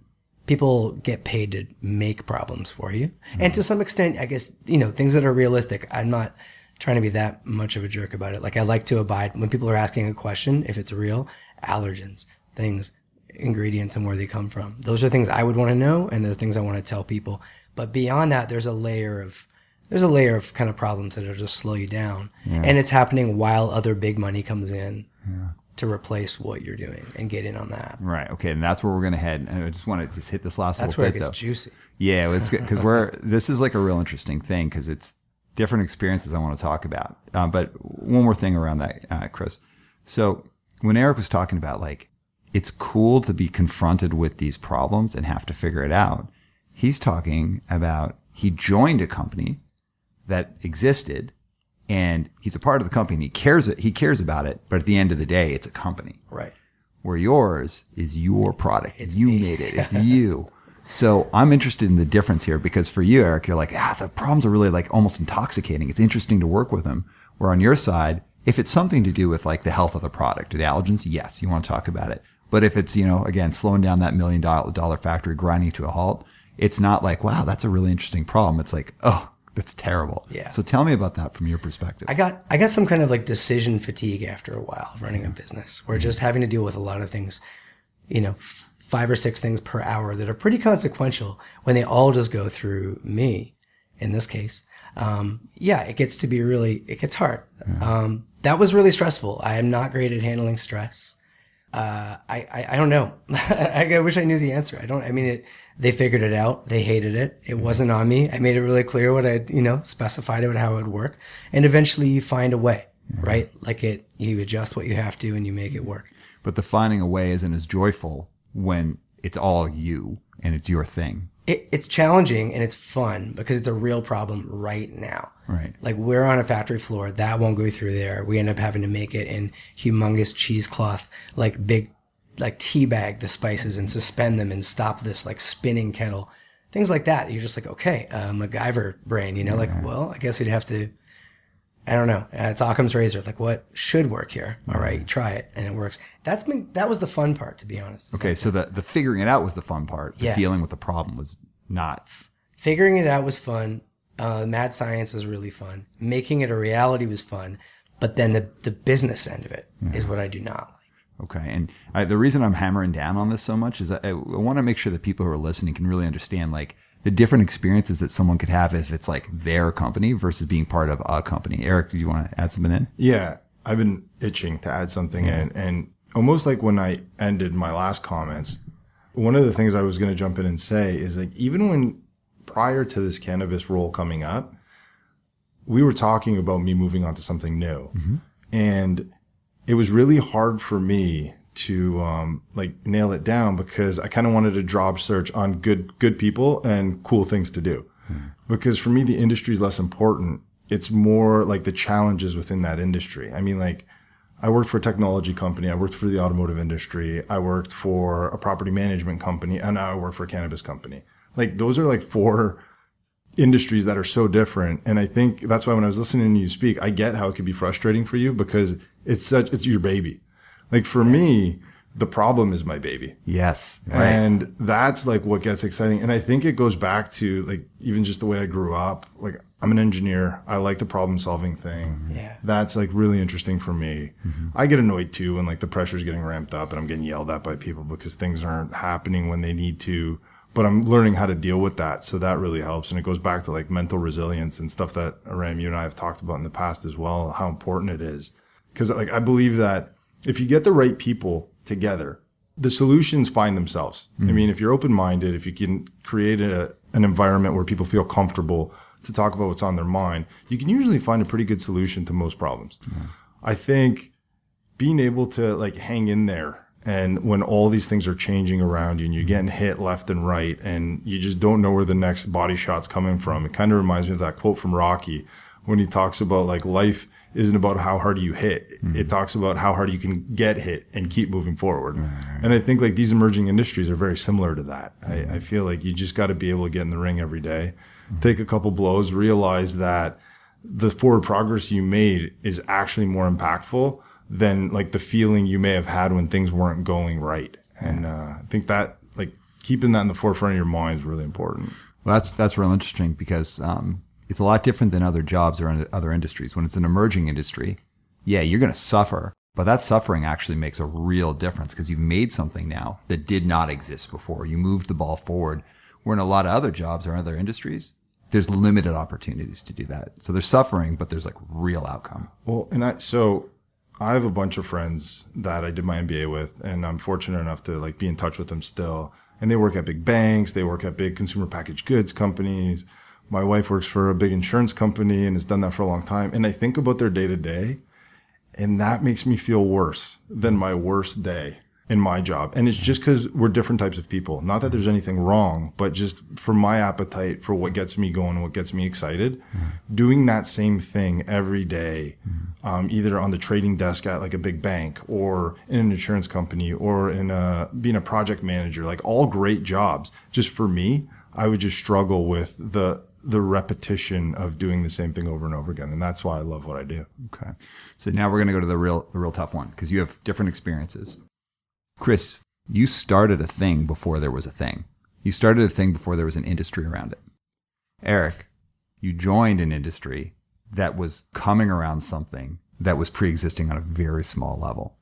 People get paid to make problems for you. And to some extent, I guess, you know, things that are realistic. I'm not trying to be that much of a jerk about it. Like I like to abide when people are asking a question, if it's real, allergens, things, ingredients and where they come from. Those are things I would want to know and they're things I want to tell people. But beyond that, there's a layer of there's a layer of kind of problems that'll just slow you down. And it's happening while other big money comes in to replace what you're doing and get in on that. Right. Okay. And that's where we're going to head. And I just want to just hit this last That's little where it bit gets though. juicy. Yeah, it's good because we're (laughs) this is like a real interesting thing because it's different experiences I want to talk about. Um, but one more thing around that, uh, Chris. So when Eric was talking about like it's cool to be confronted with these problems and have to figure it out, he's talking about he joined a company that existed and he's a part of the company. He cares he cares about it, but at the end of the day, it's a company Right. where yours is your product. It's you made it. It's (laughs) you. So I'm interested in the difference here because for you, Eric, you're like, ah, the problems are really like almost intoxicating. It's interesting to work with them. Where on your side, if it's something to do with like the health of the product or the allergens, yes, you want to talk about it. But if it's, you know, again, slowing down that million dollar dollar factory, grinding to a halt, it's not like, wow, that's a really interesting problem. It's like, oh, that's terrible. Yeah. So tell me about that from your perspective. I got I got some kind of like decision fatigue after a while running a business. Where just having to deal with a lot of things, you know, f- five or six things per hour that are pretty consequential when they all just go through me. In this case, um, yeah, it gets to be really it gets hard. Um, that was really stressful. I am not great at handling stress. Uh, I, I I don't know. (laughs) I, I wish I knew the answer. I don't. I mean, it. They figured it out. They hated it. It wasn't on me. I made it really clear what I, you know, specified about how it would work, and eventually you find a way, right? Like it, you adjust what you have to, and you make it work. but the finding a way isn't as joyful when it's all you and it's your thing. It, it's challenging and it's fun because it's a real problem right now. Right. Like we're on a factory floor that won't go through there. We end up having to make it in humongous cheesecloth, like big, like tea bag the spices and suspend them and stop this like spinning kettle, things like that. You're just like, okay, uh, MacGyver brain, you know, like, well, I guess we'd have to. I don't know. Uh, it's Occam's razor. Like, what should work here? All right, try it, and it works. That's been that was the fun part, to be honest. Okay, so the the figuring it out was the fun part. The Yeah. dealing with the problem was not. figuring it out was fun. Uh, mad science was really fun. Making it a reality was fun. But then the the business end of it is what I do not like. Okay, and I, the reason I'm hammering down on this so much is I, I want to make sure that people who are listening can really understand like the different experiences that someone could have if it's like their company versus being part of a company. Eric, do you want to add something in? Yeah, I've been itching to add something in, and almost like when I ended my last comments, one of the things I was going to jump in and say is like even when prior to this cannabis role coming up, we were talking about me moving on to something new, mm-hmm. and it was really hard for me to um, like nail it down because I kind of wanted to job search on good good people and cool things to do. Because for me, the industry is less important. It's more like the challenges within that industry. I mean, like I worked for a technology company. I worked for the automotive industry. I worked for a property management company, and now I work for a cannabis company. Like those are like four industries that are so different. And I think that's why when I was listening to you speak, I get how it could be frustrating for you because it's such, it's your baby. Like for me, the problem is my baby. Yes, right. And that's like what gets exciting. And I think it goes back to like even just the way I grew up. Like I'm an engineer. I like the problem solving thing. Yeah. That's like really interesting for me. Mm-hmm. I get annoyed too when like the pressure's getting ramped up and I'm getting yelled at by people because things aren't happening when they need to. But I'm learning how to deal with that. So that really helps. And it goes back to like mental resilience and stuff that Ram, you and I have talked about in the past as well, how important it is. Cause like I believe that if you get the right people together, the solutions find themselves. I mm-hmm. mean, if you're open minded, if you can create a, an environment where people feel comfortable to talk about what's on their mind, you can usually find a pretty good solution to most problems. I think being able to like hang in there And when all these things are changing around you and you're getting hit left and right and you just don't know where the next body shot's coming from, it kind of reminds me of that quote from Rocky when he talks about like life isn't about how hard you hit. Mm-hmm. It talks about how hard you can get hit and keep moving forward. Mm-hmm. And I think like these emerging industries are very similar to that. Mm-hmm. I, I, feel like you just got to be able to get in the ring every day, take a couple blows, realize that the forward progress you made is actually more impactful than like the feeling you may have had when things weren't going right. And uh, I think that like keeping that in the forefront of your mind is really important. Well, that's that's real interesting because um, it's a lot different than other jobs or other industries. When it's an emerging industry, yeah, you're going to suffer, but that suffering actually makes a real difference because you've made something now that did not exist before. You moved the ball forward. Where in a lot of other jobs or other industries, there's limited opportunities to do that. So there's suffering, but there's like real outcome. Well, and I, so I have a bunch of friends that I did my MBA with, and I'm fortunate enough to like be in touch with them still. And they work at big banks, they work at big consumer packaged goods companies. My wife works for a big insurance company and has done that for a long time. And I think about their day to day, and that makes me feel worse than my worst day in my job. And it's just because we're different types of people. Not that there's anything wrong, but just for my appetite for what gets me going, what gets me excited, mm-hmm. doing that same thing every day, mm-hmm. um, either on the trading desk at like a big bank or in an insurance company or in a, being a project manager, like all great jobs. Just for me, I would just struggle with the, the repetition of doing the same thing over and over again. And that's why I love what I do. Okay. So now we're going to go to the real, the real tough one because you have different experiences. Chris, you started a thing before there was a thing. You started a thing before there was an industry around it. Eric, you joined an industry that was coming around something that was pre-existing on a very small level.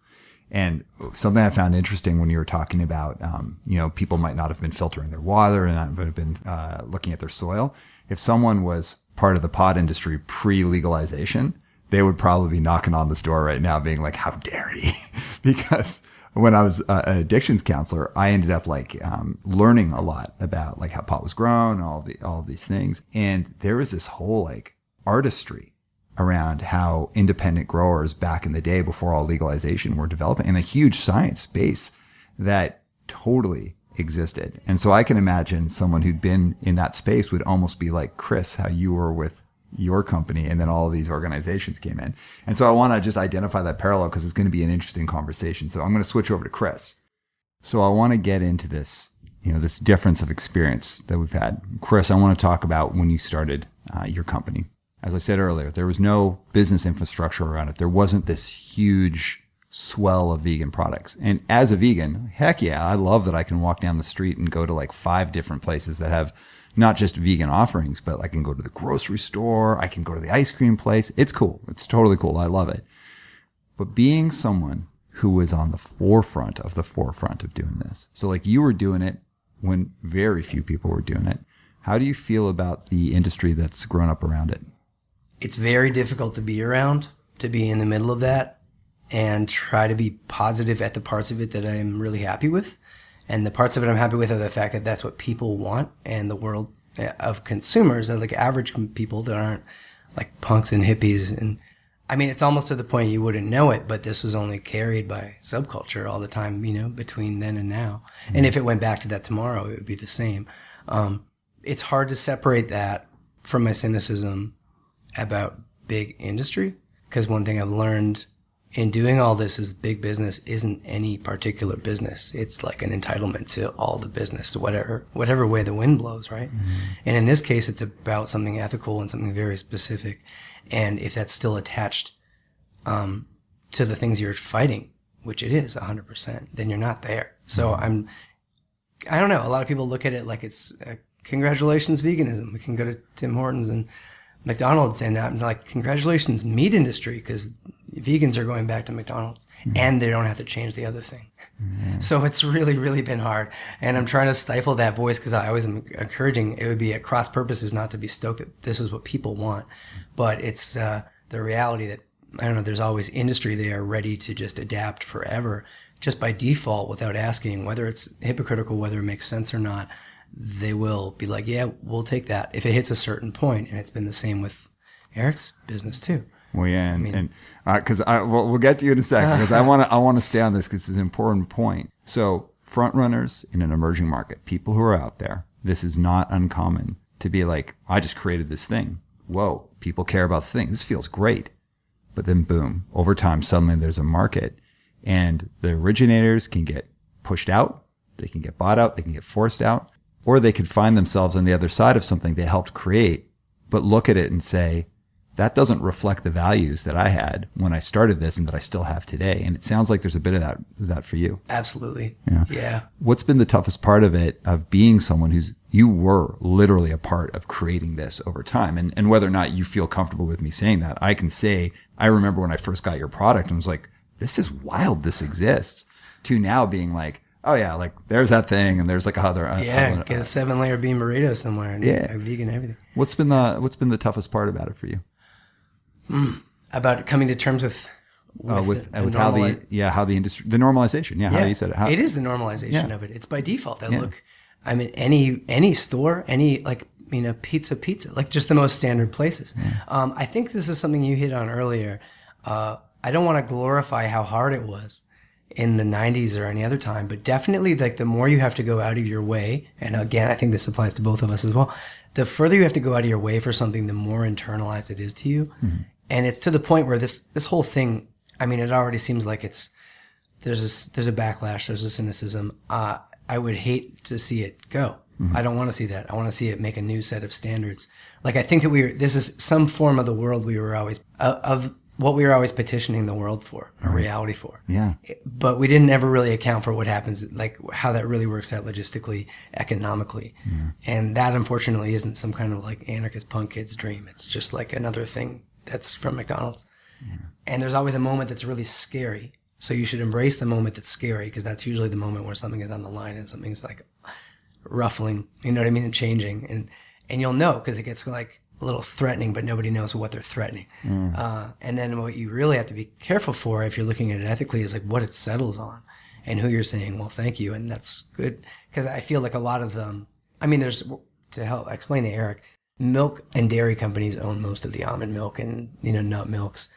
And something I found interesting when you were talking about, um, you know, people might not have been filtering their water and not have been uh, looking at their soil. If someone was part of the pot industry pre-legalization, they would probably be knocking on this door right now, being like, "How dare he?" (laughs) because when I was uh, an addictions counselor, I ended up like um, learning a lot about like how pot was grown, all the all these things, and there was this whole like artistry around how independent growers back in the day before all legalization were developing, and a huge science base that totally existed. And so I can imagine someone who'd been in that space would almost be like Chris, how you were with your company and then all these organizations came in. And so I want to just identify that parallel because it's going to be an interesting conversation. So I'm going to switch over to Chris. So I want to get into this, you know, this difference of experience that we've had. Chris, I want to talk about when you started uh, your company. As I said earlier, there was no business infrastructure around it. There wasn't this huge swell of vegan products. And as a vegan, heck yeah, I love that I can walk down the street and go to like five different places that have not just vegan offerings, but I can go to the grocery store. I can go to the ice cream place. It's cool. It's totally cool. I love it. But being someone who was on the forefront of the forefront of doing this. So like you were doing it when very few people were doing it. How do you feel about the industry that's grown up around it? It's very difficult to be around, to be in the middle of that and try to be positive at the parts of it that I'm really happy with. And the parts of it I'm happy with are the fact that that's what people want and the world eh, of consumers are like average people that aren't like punks and hippies. And I mean, it's almost to the point you wouldn't know it, but this was only carried by subculture all the time, you know, between then and now. Mm-hmm. And if it went back to that tomorrow, it would be the same. Um, it's hard to separate that from my cynicism about big industry because one thing I've learned in doing all this is big business isn't any particular business. It's like an entitlement to all the business, whatever whatever way the wind blows, right? Mm-hmm. And in this case, it's about something ethical and something very specific. And if that's still attached um, to the things you're fighting, which it is 100%, then you're not there. So mm-hmm. I'm, I don't know. A lot of people look at it like it's uh, congratulations veganism. We can go to Tim Hortons and McDonald's and I'm like, congratulations, meat industry, because vegans are going back to McDonald's mm-hmm. and they don't have to change the other thing. Mm-hmm. So it's really, really been hard. And I'm trying to stifle that voice because I always am encouraging it would be at cross purposes not to be stoked that this is what people want. But it's uh, the reality that, I don't know, there's always industry there ready to just adapt forever just by default without asking whether it's hypocritical, whether it makes sense or not they will be like, yeah, we'll take that if it hits a certain point. And it's been the same with Eric's business too. Well, yeah, and and uh, because I well, we'll get to you in a second because I (laughs) want to I want to stay on this because it's an important point. So front runners in an emerging market, people who are out there, this is not uncommon to be like, I just created this thing. Whoa, people care about things. This feels great, but then boom, over time, suddenly there's a market, and the originators can get pushed out, they can get bought out, they can get forced out, or they could find themselves on the other side of something they helped create, but look at it and say, that doesn't reflect the values that I had when I started this and that I still have today. And it sounds like there's a bit of that, that for you. Absolutely. Yeah. Yeah. What's been the toughest part of it of being someone who's, you were literally a part of creating this over time? And, and whether or not you feel comfortable with me saying that, I can say, I remember when I first got your product and was like, this is wild. This exists to now being like, oh yeah, like there's that thing and there's like other, uh, Yeah. other- Get a seven layer bean burrito somewhere yeah. vegan everything. what's been the, what's been the toughest part about it for you? About coming to terms with with, uh, with, the, the with how the yeah how the industry the normalization yeah, how you said it how, it is the normalization Yeah. of it. It's by default. I Yeah. look, I'm in any any store, any like you know pizza, pizza, like just the most standard places. Um, I think this is something you hit on earlier. Uh, I don't want to glorify how hard it was in the 90s or any other time, but definitely like the more you have to go out of your way, and again, I think this applies to both of us as well. The further you have to go out of your way for something, the more internalized it is to you, and it's to the point where this this whole thing. I mean, it already seems like it's there's a there's a backlash, there's a cynicism. Uh, I would hate to see it go. I don't want to see that. I want to see it make a new set of standards. Like I think that we are, this is some form of the world we were always uh, of what we were always petitioning the world for, a reality for. yeah But we didn't ever really account for what happens, like how that really works out logistically, economically, mm-hmm. and that unfortunately isn't some kind of like anarchist punk kid's dream. It's just like another thing that's from McDonald's. And there's always a moment that's really scary. So you should embrace the moment that's scary because that's usually the moment where something is on the line and something's like ruffling, you know what I mean, and changing. And and you'll know because it gets like a little threatening, but nobody knows what they're threatening. Uh, and then what you really have to be careful for if you're looking at it ethically is like what it settles on and who you're saying, well, thank you. And that's good because I feel like a lot of them, I mean, there's to help explain to Eric, milk and dairy companies own most of the almond milk and, you know, nut milks.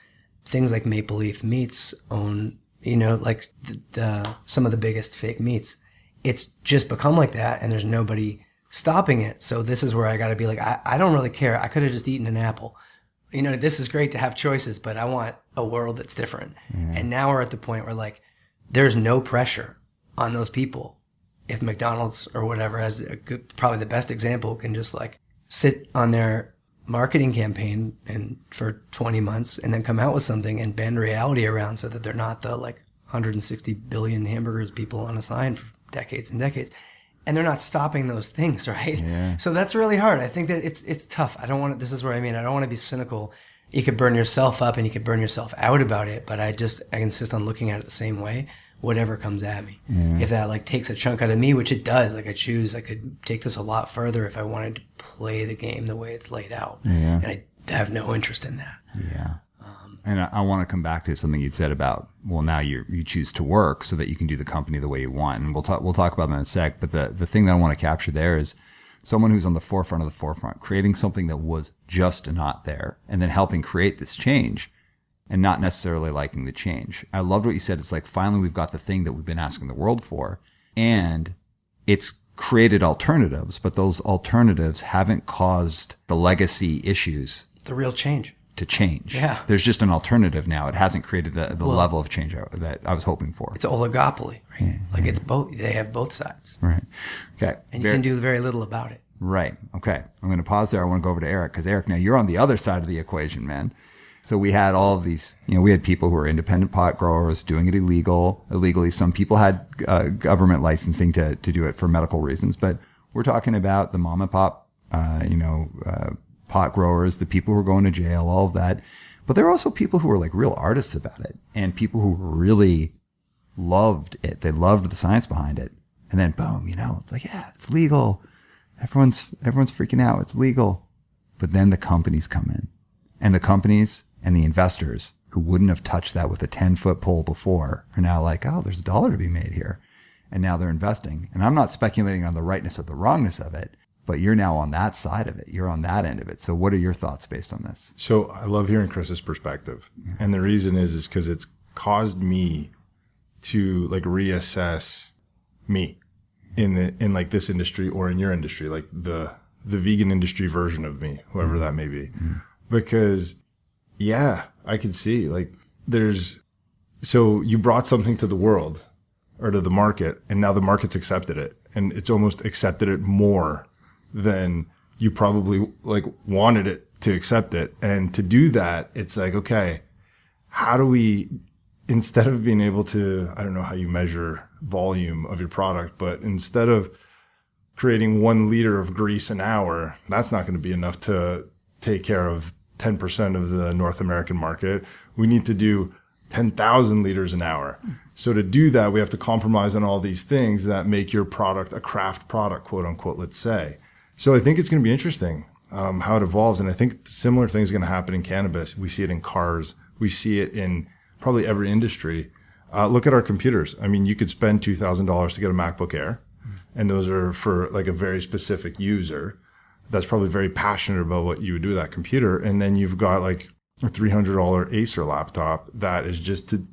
Things like Maple Leaf Meats own, you know, like the, the some of the biggest fake meats. It's just become like that, and there's nobody stopping it. So this is where I got to be like, I, I don't really care. I could have just eaten an apple. You know, this is great to have choices, but I want a world that's different. And now we're at the point where like, there's no pressure on those people. If McDonald's or whatever has a good, probably the best example can just like sit on their marketing campaign and for 20 months and then come out with something and bend reality around so that they're not the like 160 billion hamburgers people on a sign for decades and decades and they're not stopping those things (laughs) right? Yeah. so that's really hard. I think that it's it's tough. I don't want to this is where i mean. I don't want to be cynical. You could burn yourself up and you could burn yourself out about it but i just i insist on looking at it the same way whatever comes at me. If that like takes a chunk out of me which it does like i choose i could take this a lot further if i wanted to play the game the way it's laid out. Yeah. and i have no interest in that. Yeah. And I, I want to come back to something you'd said about, well, now you you choose to work so that you can do the company the way you want. And we'll talk, we'll talk about that in a sec. But the, the thing that I want to capture there is someone who's on the forefront of the forefront, creating something that was just not there and then helping create this change and not necessarily liking the change. I loved what you said. It's like finally we've got the thing that we've been asking the world for and it's created alternatives, but those alternatives haven't caused the legacy issues the real change to change. Yeah. There's just an alternative now. It hasn't created the, the level of change I- that I was hoping for. it's oligopoly right like it's both they have both sides Right. Okay. and you Very- can do very little about it Right. Okay. I'm going to pause there. I want to go over to Eric because Eric, now you're on the other side of the equation, man. So we had all of these, you know, we had people who were independent pot growers doing it illegal, illegally. Some people had uh, government licensing to, to do it for medical reasons, but we're talking about the mom and pop, uh, you know, uh, pot growers, the people who are going to jail, all of that. But there are also people who are like real artists about it and people who really loved it. They loved the science behind it. And then boom, you know, it's like, yeah, it's legal. Everyone's, everyone's freaking out. It's legal. But then the companies come in and the companies and the investors who wouldn't have touched that with a 10 foot pole before are now like, oh, there's a dollar to be made here. And now they're investing. And I'm not speculating on the rightness or the wrongness of it, but you're now on that side of it. You're on that end of it. So what are your thoughts based on this? So I love hearing Chris's perspective. And the reason is, is because it's caused me to like reassess me in the, in like this industry or in your industry, like the, the vegan industry version of me, whoever mm-hmm. that may be. Mm-hmm. Because yeah, I can see like there's, so you brought something to the world or to the market and now the market's accepted it and it's almost accepted it more than you probably like wanted it to accept it. And to do that, it's like, okay, how do we, instead of being able to, I don't know how you measure volume of your product, but instead of creating one liter of grease an hour, that's not going to be enough to take care of 10% of the North American market. We need to do 10,000 liters an hour. So to do that, we have to compromise on all these things that make your product a craft product, quote unquote, let's say. So I think it's going to be interesting um, how it evolves. And I think similar things are going to happen in cannabis. We see it in cars. We see it in probably every industry. Uh, look at our computers. I mean, you could spend $2,000 to get a MacBook Air, and those are for like a very specific user that's probably very passionate about what you would do with that computer. And then you've got like a $300 Acer laptop that is just to,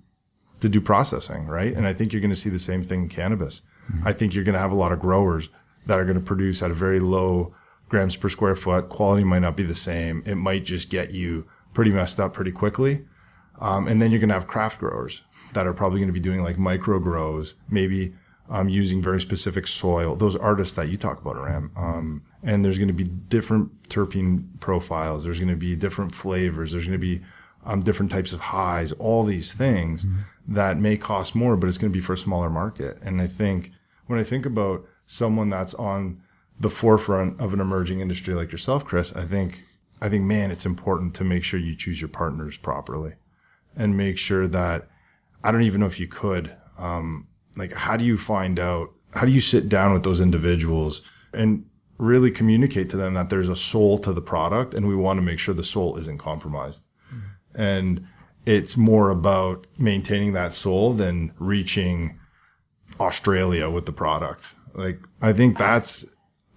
to do processing, right? And I think you're going to see the same thing in cannabis. I think you're going to have a lot of growers that are going to produce at a very low grams per square foot. Quality might not be the same. It might just get you pretty messed up pretty quickly. Um, and then you're going to have craft growers that are probably going to be doing like micro grows, maybe um, using very specific soil. Those artists that you talk about, Aram. Um, and there's going to be different terpene profiles. There's going to be different flavors. There's going to be um, different types of highs. All these things that may cost more, but it's going to be for a smaller market. And I think when I think about someone that's on the forefront of an emerging industry like yourself, Chris, I think, I think, man, it's important to make sure you choose your partners properly and make sure that I don't even know if you could, um, like, how do you find out, how do you sit down with those individuals and really communicate to them that there's a soul to the product and we want to make sure the soul isn't compromised. And it's more about maintaining that soul than reaching Australia with the product. Like, I think that's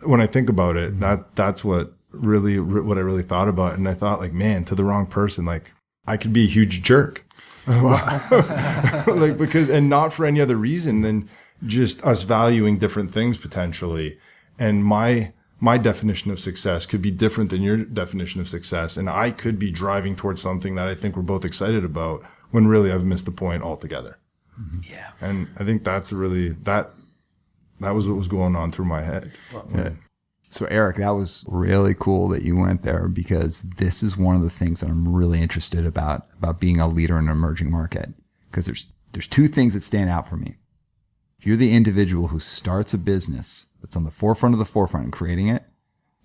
when I think about it, that, that's what really, what I really thought about. And I thought like, man, to the wrong person, like I could be a huge jerk. (laughs) (laughs) like, because, and not for any other reason than just us valuing different things potentially. And my, my definition of success could be different than your definition of success. And I could be driving towards something that I think we're both excited about when really I've missed the point altogether. Mm-hmm. Yeah. And I think that's really that that was what was going on through my head. Yeah. So Eric, that was really cool that you went there because this is one of the things that I'm really interested about about being a leader in an emerging market. Because there's there's two things that stand out for me. If you're the individual who starts a business that's on the forefront of the forefront and creating it,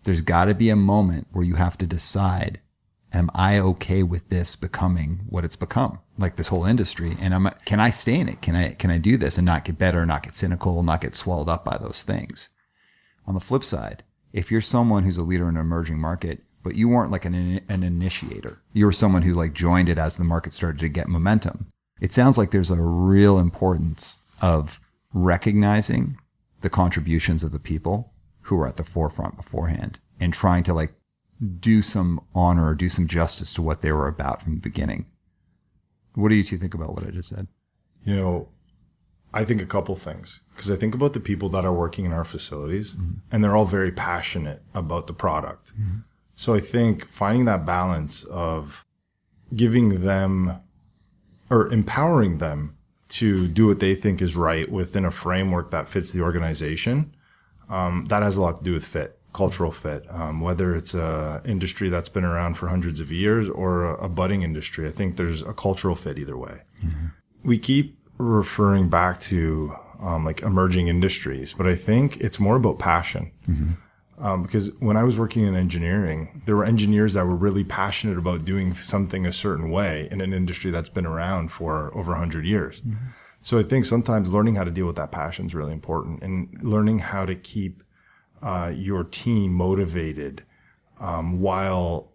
there's got to be a moment where you have to decide, am I okay with this becoming what it's become? Like this whole industry. And I'm, can I stay in it? Can I, can I do this and not get better, not get cynical, not get swallowed up by those things? On the flip side, if you're someone who's a leader in an emerging market, but you weren't like an, an initiator, you were someone who like joined it as the market started to get momentum. It sounds like there's a real importance of recognizing the contributions of the people who were at the forefront beforehand and trying to like do some honor or do some justice to what they were about from the beginning. What do you two think about what I just said? You know, I think a couple things because I think about the people that are working in our facilities and they're all very passionate about the product. So I think finding that balance of giving them or empowering them to do what they think is right within a framework that fits the organization, um, that has a lot to do with fit, cultural fit. Um, whether it's a industry that's been around for hundreds of years or a, a budding industry, I think there's a cultural fit either way. We keep referring back to um, like emerging industries, but I think it's more about passion. Um, because when I was working in engineering, there were engineers that were really passionate about doing something a certain way in an industry that's been around for over 100 years. So I think sometimes learning how to deal with that passion is really important and learning how to keep uh, your team motivated um, while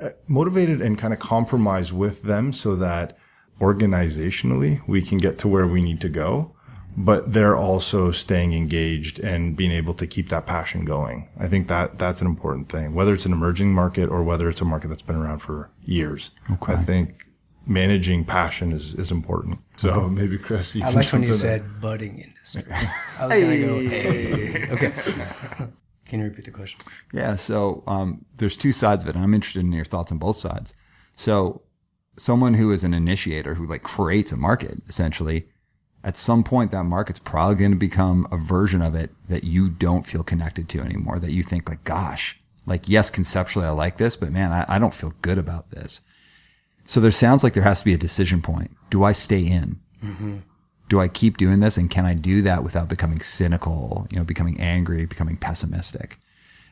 uh, motivated and kind of compromise with them so that organizationally we can get to where we need to go but they're also staying engaged and being able to keep that passion going. I think that that's an important thing, whether it's an emerging market or whether it's a market that's been around for years. Okay. I think managing passion is, is important. So maybe Chris, you I can like when jump you in there. said budding industry. I was gonna go. Hey. Okay. (laughs) Can you repeat the question? Yeah. So um, there's two sides of it. and I'm interested in your thoughts on both sides. So someone who is an initiator who like creates a market essentially, at some point that market's probably going to become a version of it that you don't feel connected to anymore. That you think like, gosh, like yes, conceptually I like this, but man, I, I don't feel good about this. So there sounds like there has to be a decision point. Do I stay in? Mm-hmm. do I keep doing this and can I do that without becoming cynical, you know, becoming angry, becoming pessimistic?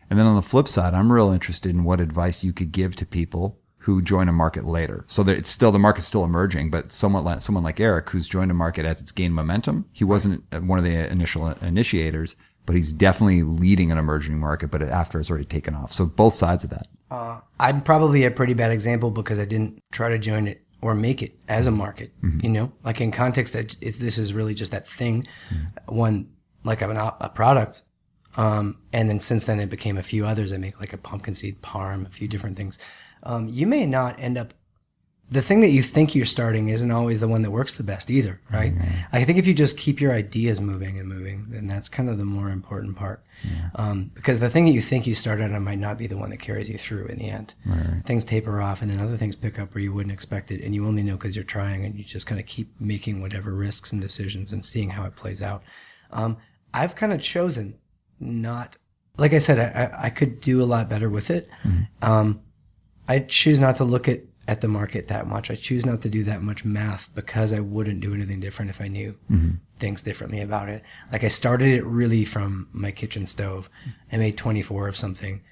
And then on the flip side, I'm real interested in what advice you could give to people who join a market later. So that it's still, the market's still emerging, but someone like, someone like Eric, who's joined a market as it's gained momentum. He wasn't one of the initial initiators, but he's definitely leading an emerging market, but after it's already taken off. So both sides of that. Uh, I'm probably a pretty bad example because I didn't try to join it or make it as a market. You know, like in context, that this is really just that thing, one like of an, o- a product. Um, and then since then, it became a few others. I make like a pumpkin seed parm, a few different things. Um, you may not end up. The thing that you think you're starting isn't always the one that works the best either, right? I think if you just keep your ideas moving and moving, then that's kind of the more important part. Um, because the thing that you think you started on might not be the one that carries you through in the end. Things taper off, and then other things pick up where you wouldn't expect it, and you only know because you're trying, and you just kind of keep making whatever risks and decisions and seeing how it plays out. Um, I've kind of chosen not, like I said, I, I, could do a lot better with it. Um, I choose not to look at, at the market that much. I choose not to do that much math because I wouldn't do anything different if I knew things differently about it. Like I started it really from my kitchen stove. I made 24 of something.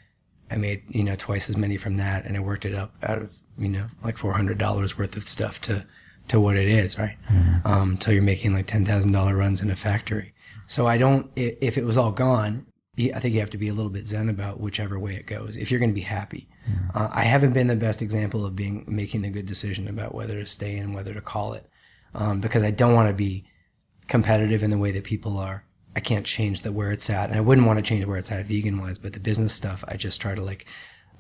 I made, you know, twice as many from that and I worked it up out of, you know, like $400 worth of stuff to, to what it is, right? Um, until you're making like $10,000 runs in a factory. So I don't, if it was all gone, I think you have to be a little bit zen about whichever way it goes if you're going to be happy. Uh, I haven't been the best example of being making the good decision about whether to stay in, whether to call it, um, because I don't want to be competitive in the way that people are. I can't change the where it's at, and I wouldn't want to change where it's at vegan wise. But the business stuff, I just try to like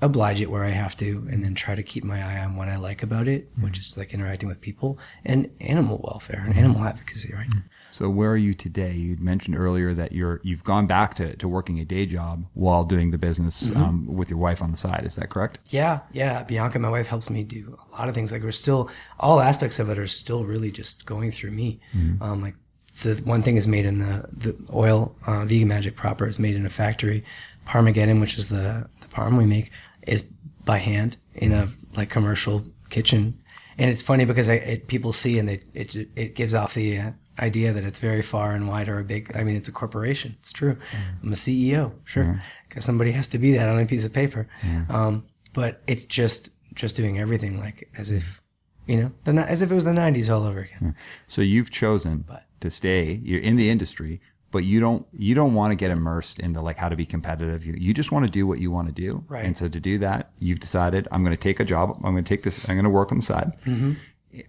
oblige it where I have to, and then try to keep my eye on what I like about it, which is like interacting with people and animal welfare and animal advocacy, right? So where are you today? You mentioned earlier that you're you've gone back to, to working a day job while doing the business um, with your wife on the side. Is that correct? Yeah, yeah. Bianca, my wife, helps me do a lot of things. Like we're still, all aspects of it are still really just going through me. Um, like the one thing is made in the the oil, uh, vegan magic proper is made in a factory. Parmageddon, which is the the parm we make, is by hand in a like commercial kitchen. And it's funny because I, it, people see and they, it it gives off the uh, idea that it's very far and wide or a big. I mean, it's a corporation. It's true. I'm a CEO, sure, because somebody has to be that on a piece of paper. Um, but it's just just doing everything like as if you know the, as if it was the 90s all over again. So you've chosen But- to stay. You're in the industry, but you don't you don't want to get immersed into like how to be competitive. You, you just want to do what you want to do. Right. And so to do that, you've decided I'm going to take a job. I'm going to take this. I'm going to work on the side. Mm-hmm.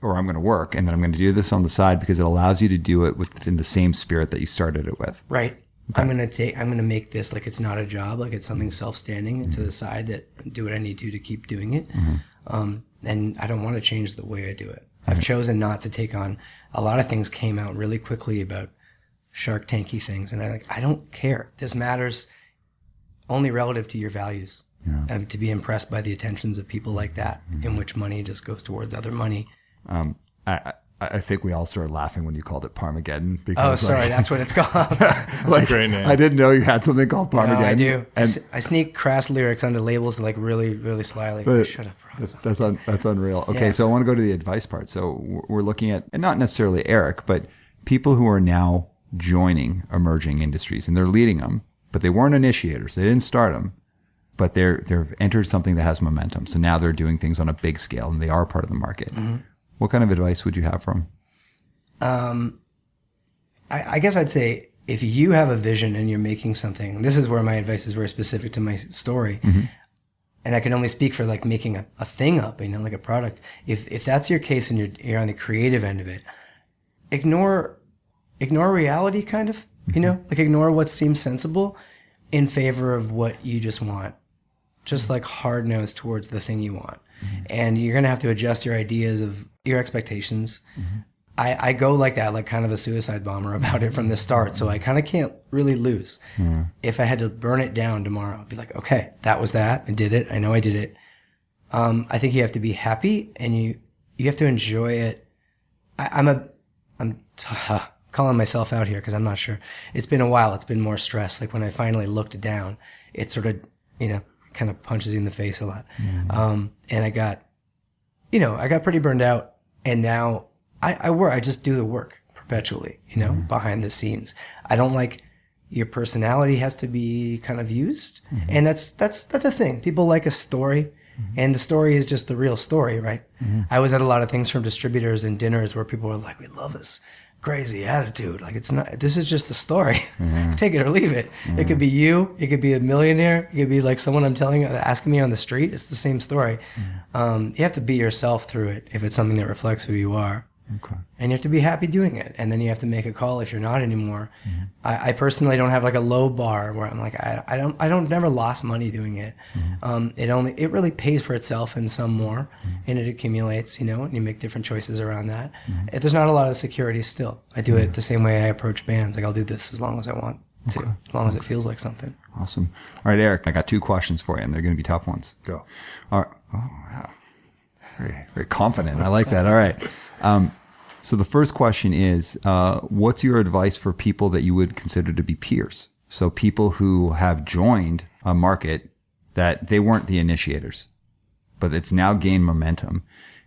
Or I'm going to work, and then I'm going to do this on the side because it allows you to do it within the same spirit that you started it with. Right. I'm gonna take. I'm gonna make this like it's not a job, like it's something mm-hmm. self-standing to the mm-hmm. side that do what I need to to keep doing it. Um, and I don't want to change the way I do it. I've chosen not to take on. A lot of things came out really quickly about Shark Tanky things, and I like. I don't care. This matters only relative to your values. And to be impressed by the attentions of people like that, in which money just goes towards other money. Um, I, I I think we all started laughing when you called it Parmageddon. Oh, Because sorry, like, that's what it's (laughs) called. like, great name. I didn't know you had something called Parmageddon. No, I do. And s- I sneak crass lyrics onto labels like really, really slyly. But Shut up, Ron. That's that's, un, that's unreal. Okay, Yeah. so I want to go to the advice part. So we're- looking at, and not necessarily Eric, but people who are now joining emerging industries, and they're leading them, but they weren't initiators. They didn't start them, but they're they've entered something that has momentum. So now they're doing things on a big scale, and they are part of the market. Mm-hmm. What kind of advice would you have from? Um, I, I guess I'd say if you have a vision and you're making something, this is where my advice is very specific to my story. And I can only speak for like making a, a thing up, you know, like a product. If if that's your case and you're you're on the creative end of it, ignore ignore reality, kind of. You know, mm-hmm. like ignore what seems sensible in favor of what you just want. Just like hard nose towards the thing you want, mm-hmm. and you're gonna have to adjust your ideas of your expectations. Mm-hmm. I, I go like that, like kind of a suicide bomber (laughs) about it from the start. So I kind of can't really lose. If I had to burn it down tomorrow, I'd be like, okay, that was that. I did it. I know I did it. Um, I think you have to be happy and you you have to enjoy it. I, I'm a I'm (laughs) calling myself out here because I'm not sure. It's been a while. It's been more stress. Like when I finally looked down, it sort of you know kind of punches you in the face a lot. Um, and I got you know I got pretty burned out, and now I, I work. I just do the work perpetually. You know, mm-hmm. behind the scenes. I don't like your personality has to be kind of used, mm-hmm. and that's that's that's a thing. People like a story. Mm-hmm. And the story is just the real story, right? I was at a lot of things from distributors and dinners where people were like, "We love this crazy attitude. Like it's not. This is just a story. (laughs) Take it or leave it. It could be you. It could be a millionaire. It could be like someone I'm telling, you, asking me on the street. It's the same story. Um, you have to be yourself through it if it's something that reflects who you are Okay. and you have to be happy doing it. And then you have to make a call if you're not anymore. Mm-hmm. I, I personally don't have like a low bar where i'm like i, I don't i don't never lost money doing it. Mm-hmm. Um, it only it really pays for itself and some more mm-hmm. and it accumulates you know and you make different choices around that. If there's not a lot of security still. I do it the same way i approach bands. Like i'll do this as long as i want to as long as it feels like something. Awesome. All right, Eric, I got two questions for you, and they're going to be tough ones. Go. All right. Oh, wow. Very, very confident. I like that. All right. Um, so the first question is, uh, what's your advice for people that you would consider to be peers? So people who have joined a market that they weren't the initiators, but it's now gained momentum.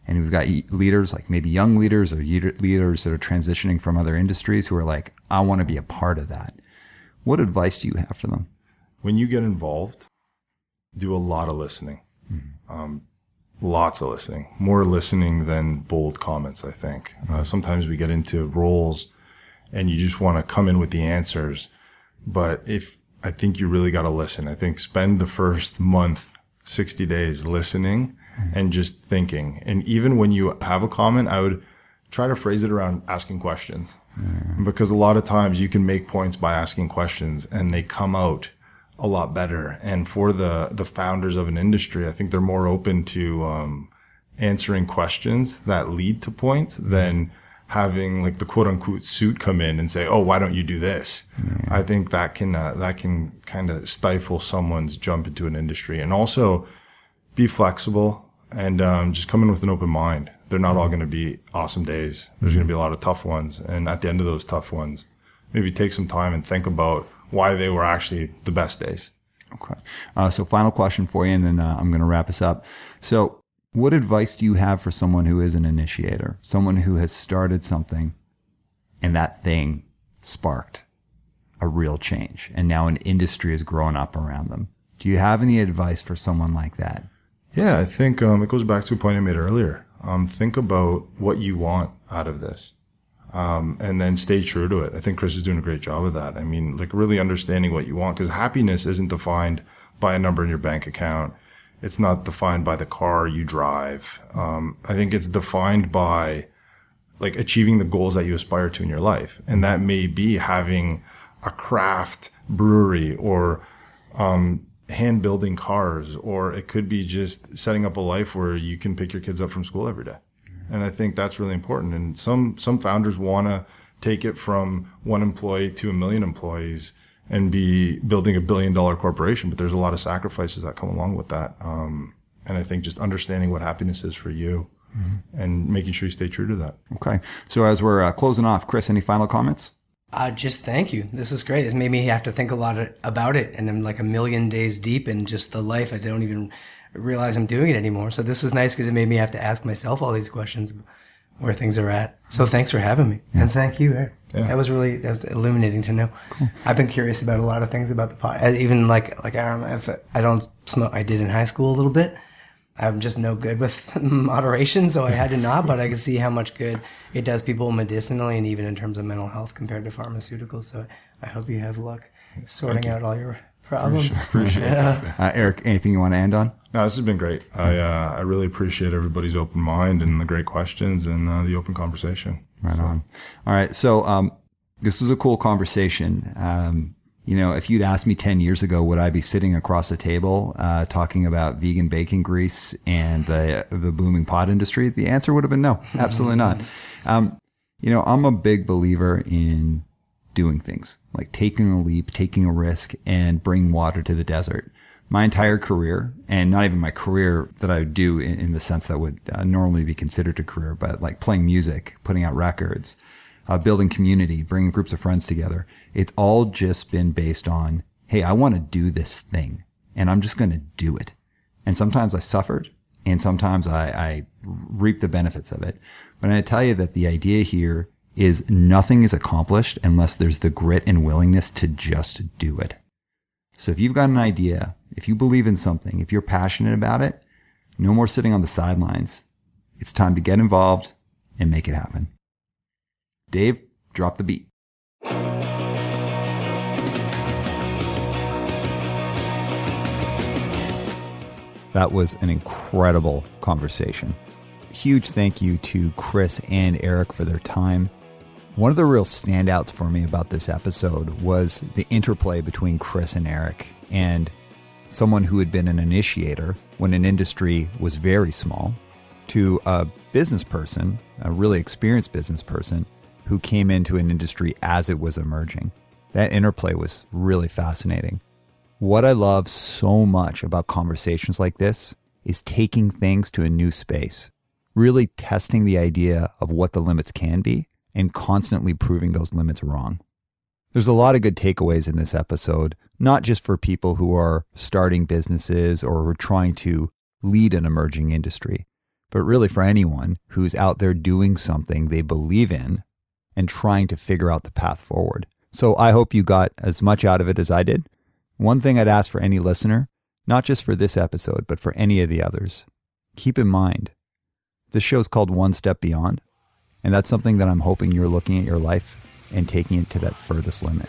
And we've got leaders like maybe young leaders or leaders that are transitioning from other industries who are like, I want to be a part of that. What advice do you have for them? When you get involved, do a lot of listening. Um, lots of listening. More listening than bold comments, I think. Uh, sometimes we get into roles and you just want to come in with the answers. But if I think you really got to listen, I think spend the first month, 60 days listening and just thinking. And even when you have a comment, I would try to phrase it around asking questions because a lot of times you can make points by asking questions and they come out a lot better. And for the, the founders of an industry, I think they're more open to, um, answering questions that lead to points than having like the quote unquote suit come in and say, "Oh, why don't you do this?" I think that can uh, that can kind of stifle someone's jump into an industry, and also be flexible and um, just come in with an open mind. They're not all going to be awesome days. There's going to be a lot of tough ones, and at the end of those tough ones, maybe take some time and think about why they were actually the best days. Okay. Uh, so final question for you, and then uh, I'm going to wrap us up. So what advice do you have for someone who is an initiator, someone who has started something and that thing sparked a real change and now an industry has grown up around them? Do you have any advice for someone like that? Yeah, I think um, it goes back to a point I made earlier. Um, think about what you want out of this, um, and then stay true to it. I think Chris is doing a great job of that. I mean, like really understanding what you want, because happiness isn't defined by a number in your bank account. It's not defined by the car you drive. Um, I think it's defined by like achieving the goals that you aspire to in your life, and that may be having a craft brewery or hand building cars, or it could be just setting up a life where you can pick your kids up from school every day. And I think that's really important. And some, some founders want to take it from one employee to a million employees and be building a billion dollar corporation. But there's a lot of sacrifices that come along with that. Um, and I think just understanding what happiness is for you and making sure you stay true to that. Okay. So as we're uh, closing off, Chris, any final comments? Uh, just thank you. This is great. This made me have to think a lot of- about it, and I'm like a million days deep in just the life. I don't even realize I'm doing it anymore. So this is nice because it made me have to ask myself all these questions, where things are at. So thanks for having me, and thank you, Eric. Yeah. That was really that was illuminating to know. I've been curious about a lot of things about the pod. I- Even like like Aaron, if I don't smoke, I did in high school a little bit. I'm just no good with (laughs) moderation, so I had to not. But I can see how much good it does people medicinally and even in terms of mental health compared to pharmaceuticals. So I hope you have luck sorting out all your problems. Appreciate it. (laughs) Uh, Eric, anything you want to end on? No, this has been great. I, uh, I really appreciate everybody's open mind and the great questions and uh, the open conversation. Right on. All right. So, um, This was a cool conversation. Um, you know, if you'd asked me 10 years ago, would I be sitting across a table uh, talking about vegan bacon grease and the, the booming pot industry? The answer would have been no, (laughs) absolutely not. Um, you know, I'm a big believer in doing things like taking a leap, taking a risk, and bringing water to the desert. My entire career, and not even my career that I do in, in the sense that would uh, normally be considered a career, but like playing music, putting out records, uh, building community, bringing groups of friends together. It's all just been based on, hey, I want to do this thing, and I'm just going to do it. And sometimes I suffered, and sometimes I, I reap the benefits of it. But I tell you that the idea here is nothing is accomplished unless there's the grit and willingness to just do it. So if you've got an idea, if you believe in something, if you're passionate about it, no more sitting on the sidelines. It's time to get involved and make it happen. Dave, drop the beat. That was an incredible conversation. Huge thank you to Chris and Eric for their time. One of the real standouts for me about this episode was the interplay between Chris and Eric and someone who had been an initiator when an industry was very small to a business person, a really experienced business person who came into an industry as it was emerging. That interplay was really fascinating. What I love so much about conversations like this is taking things to a new space, really testing the idea of what the limits can be and constantly proving those limits wrong. There's a lot of good takeaways in this episode, not just for people who are starting businesses or who are trying to lead an emerging industry, but really for anyone who's out there doing something they believe in and trying to figure out the path forward. So I hope you got as much out of it as I did. One thing I'd ask for any listener, not just for this episode, but for any of the others, keep in mind this show's called One Step Beyond. And that's something that I'm hoping you're looking at your life and taking it to that furthest limit.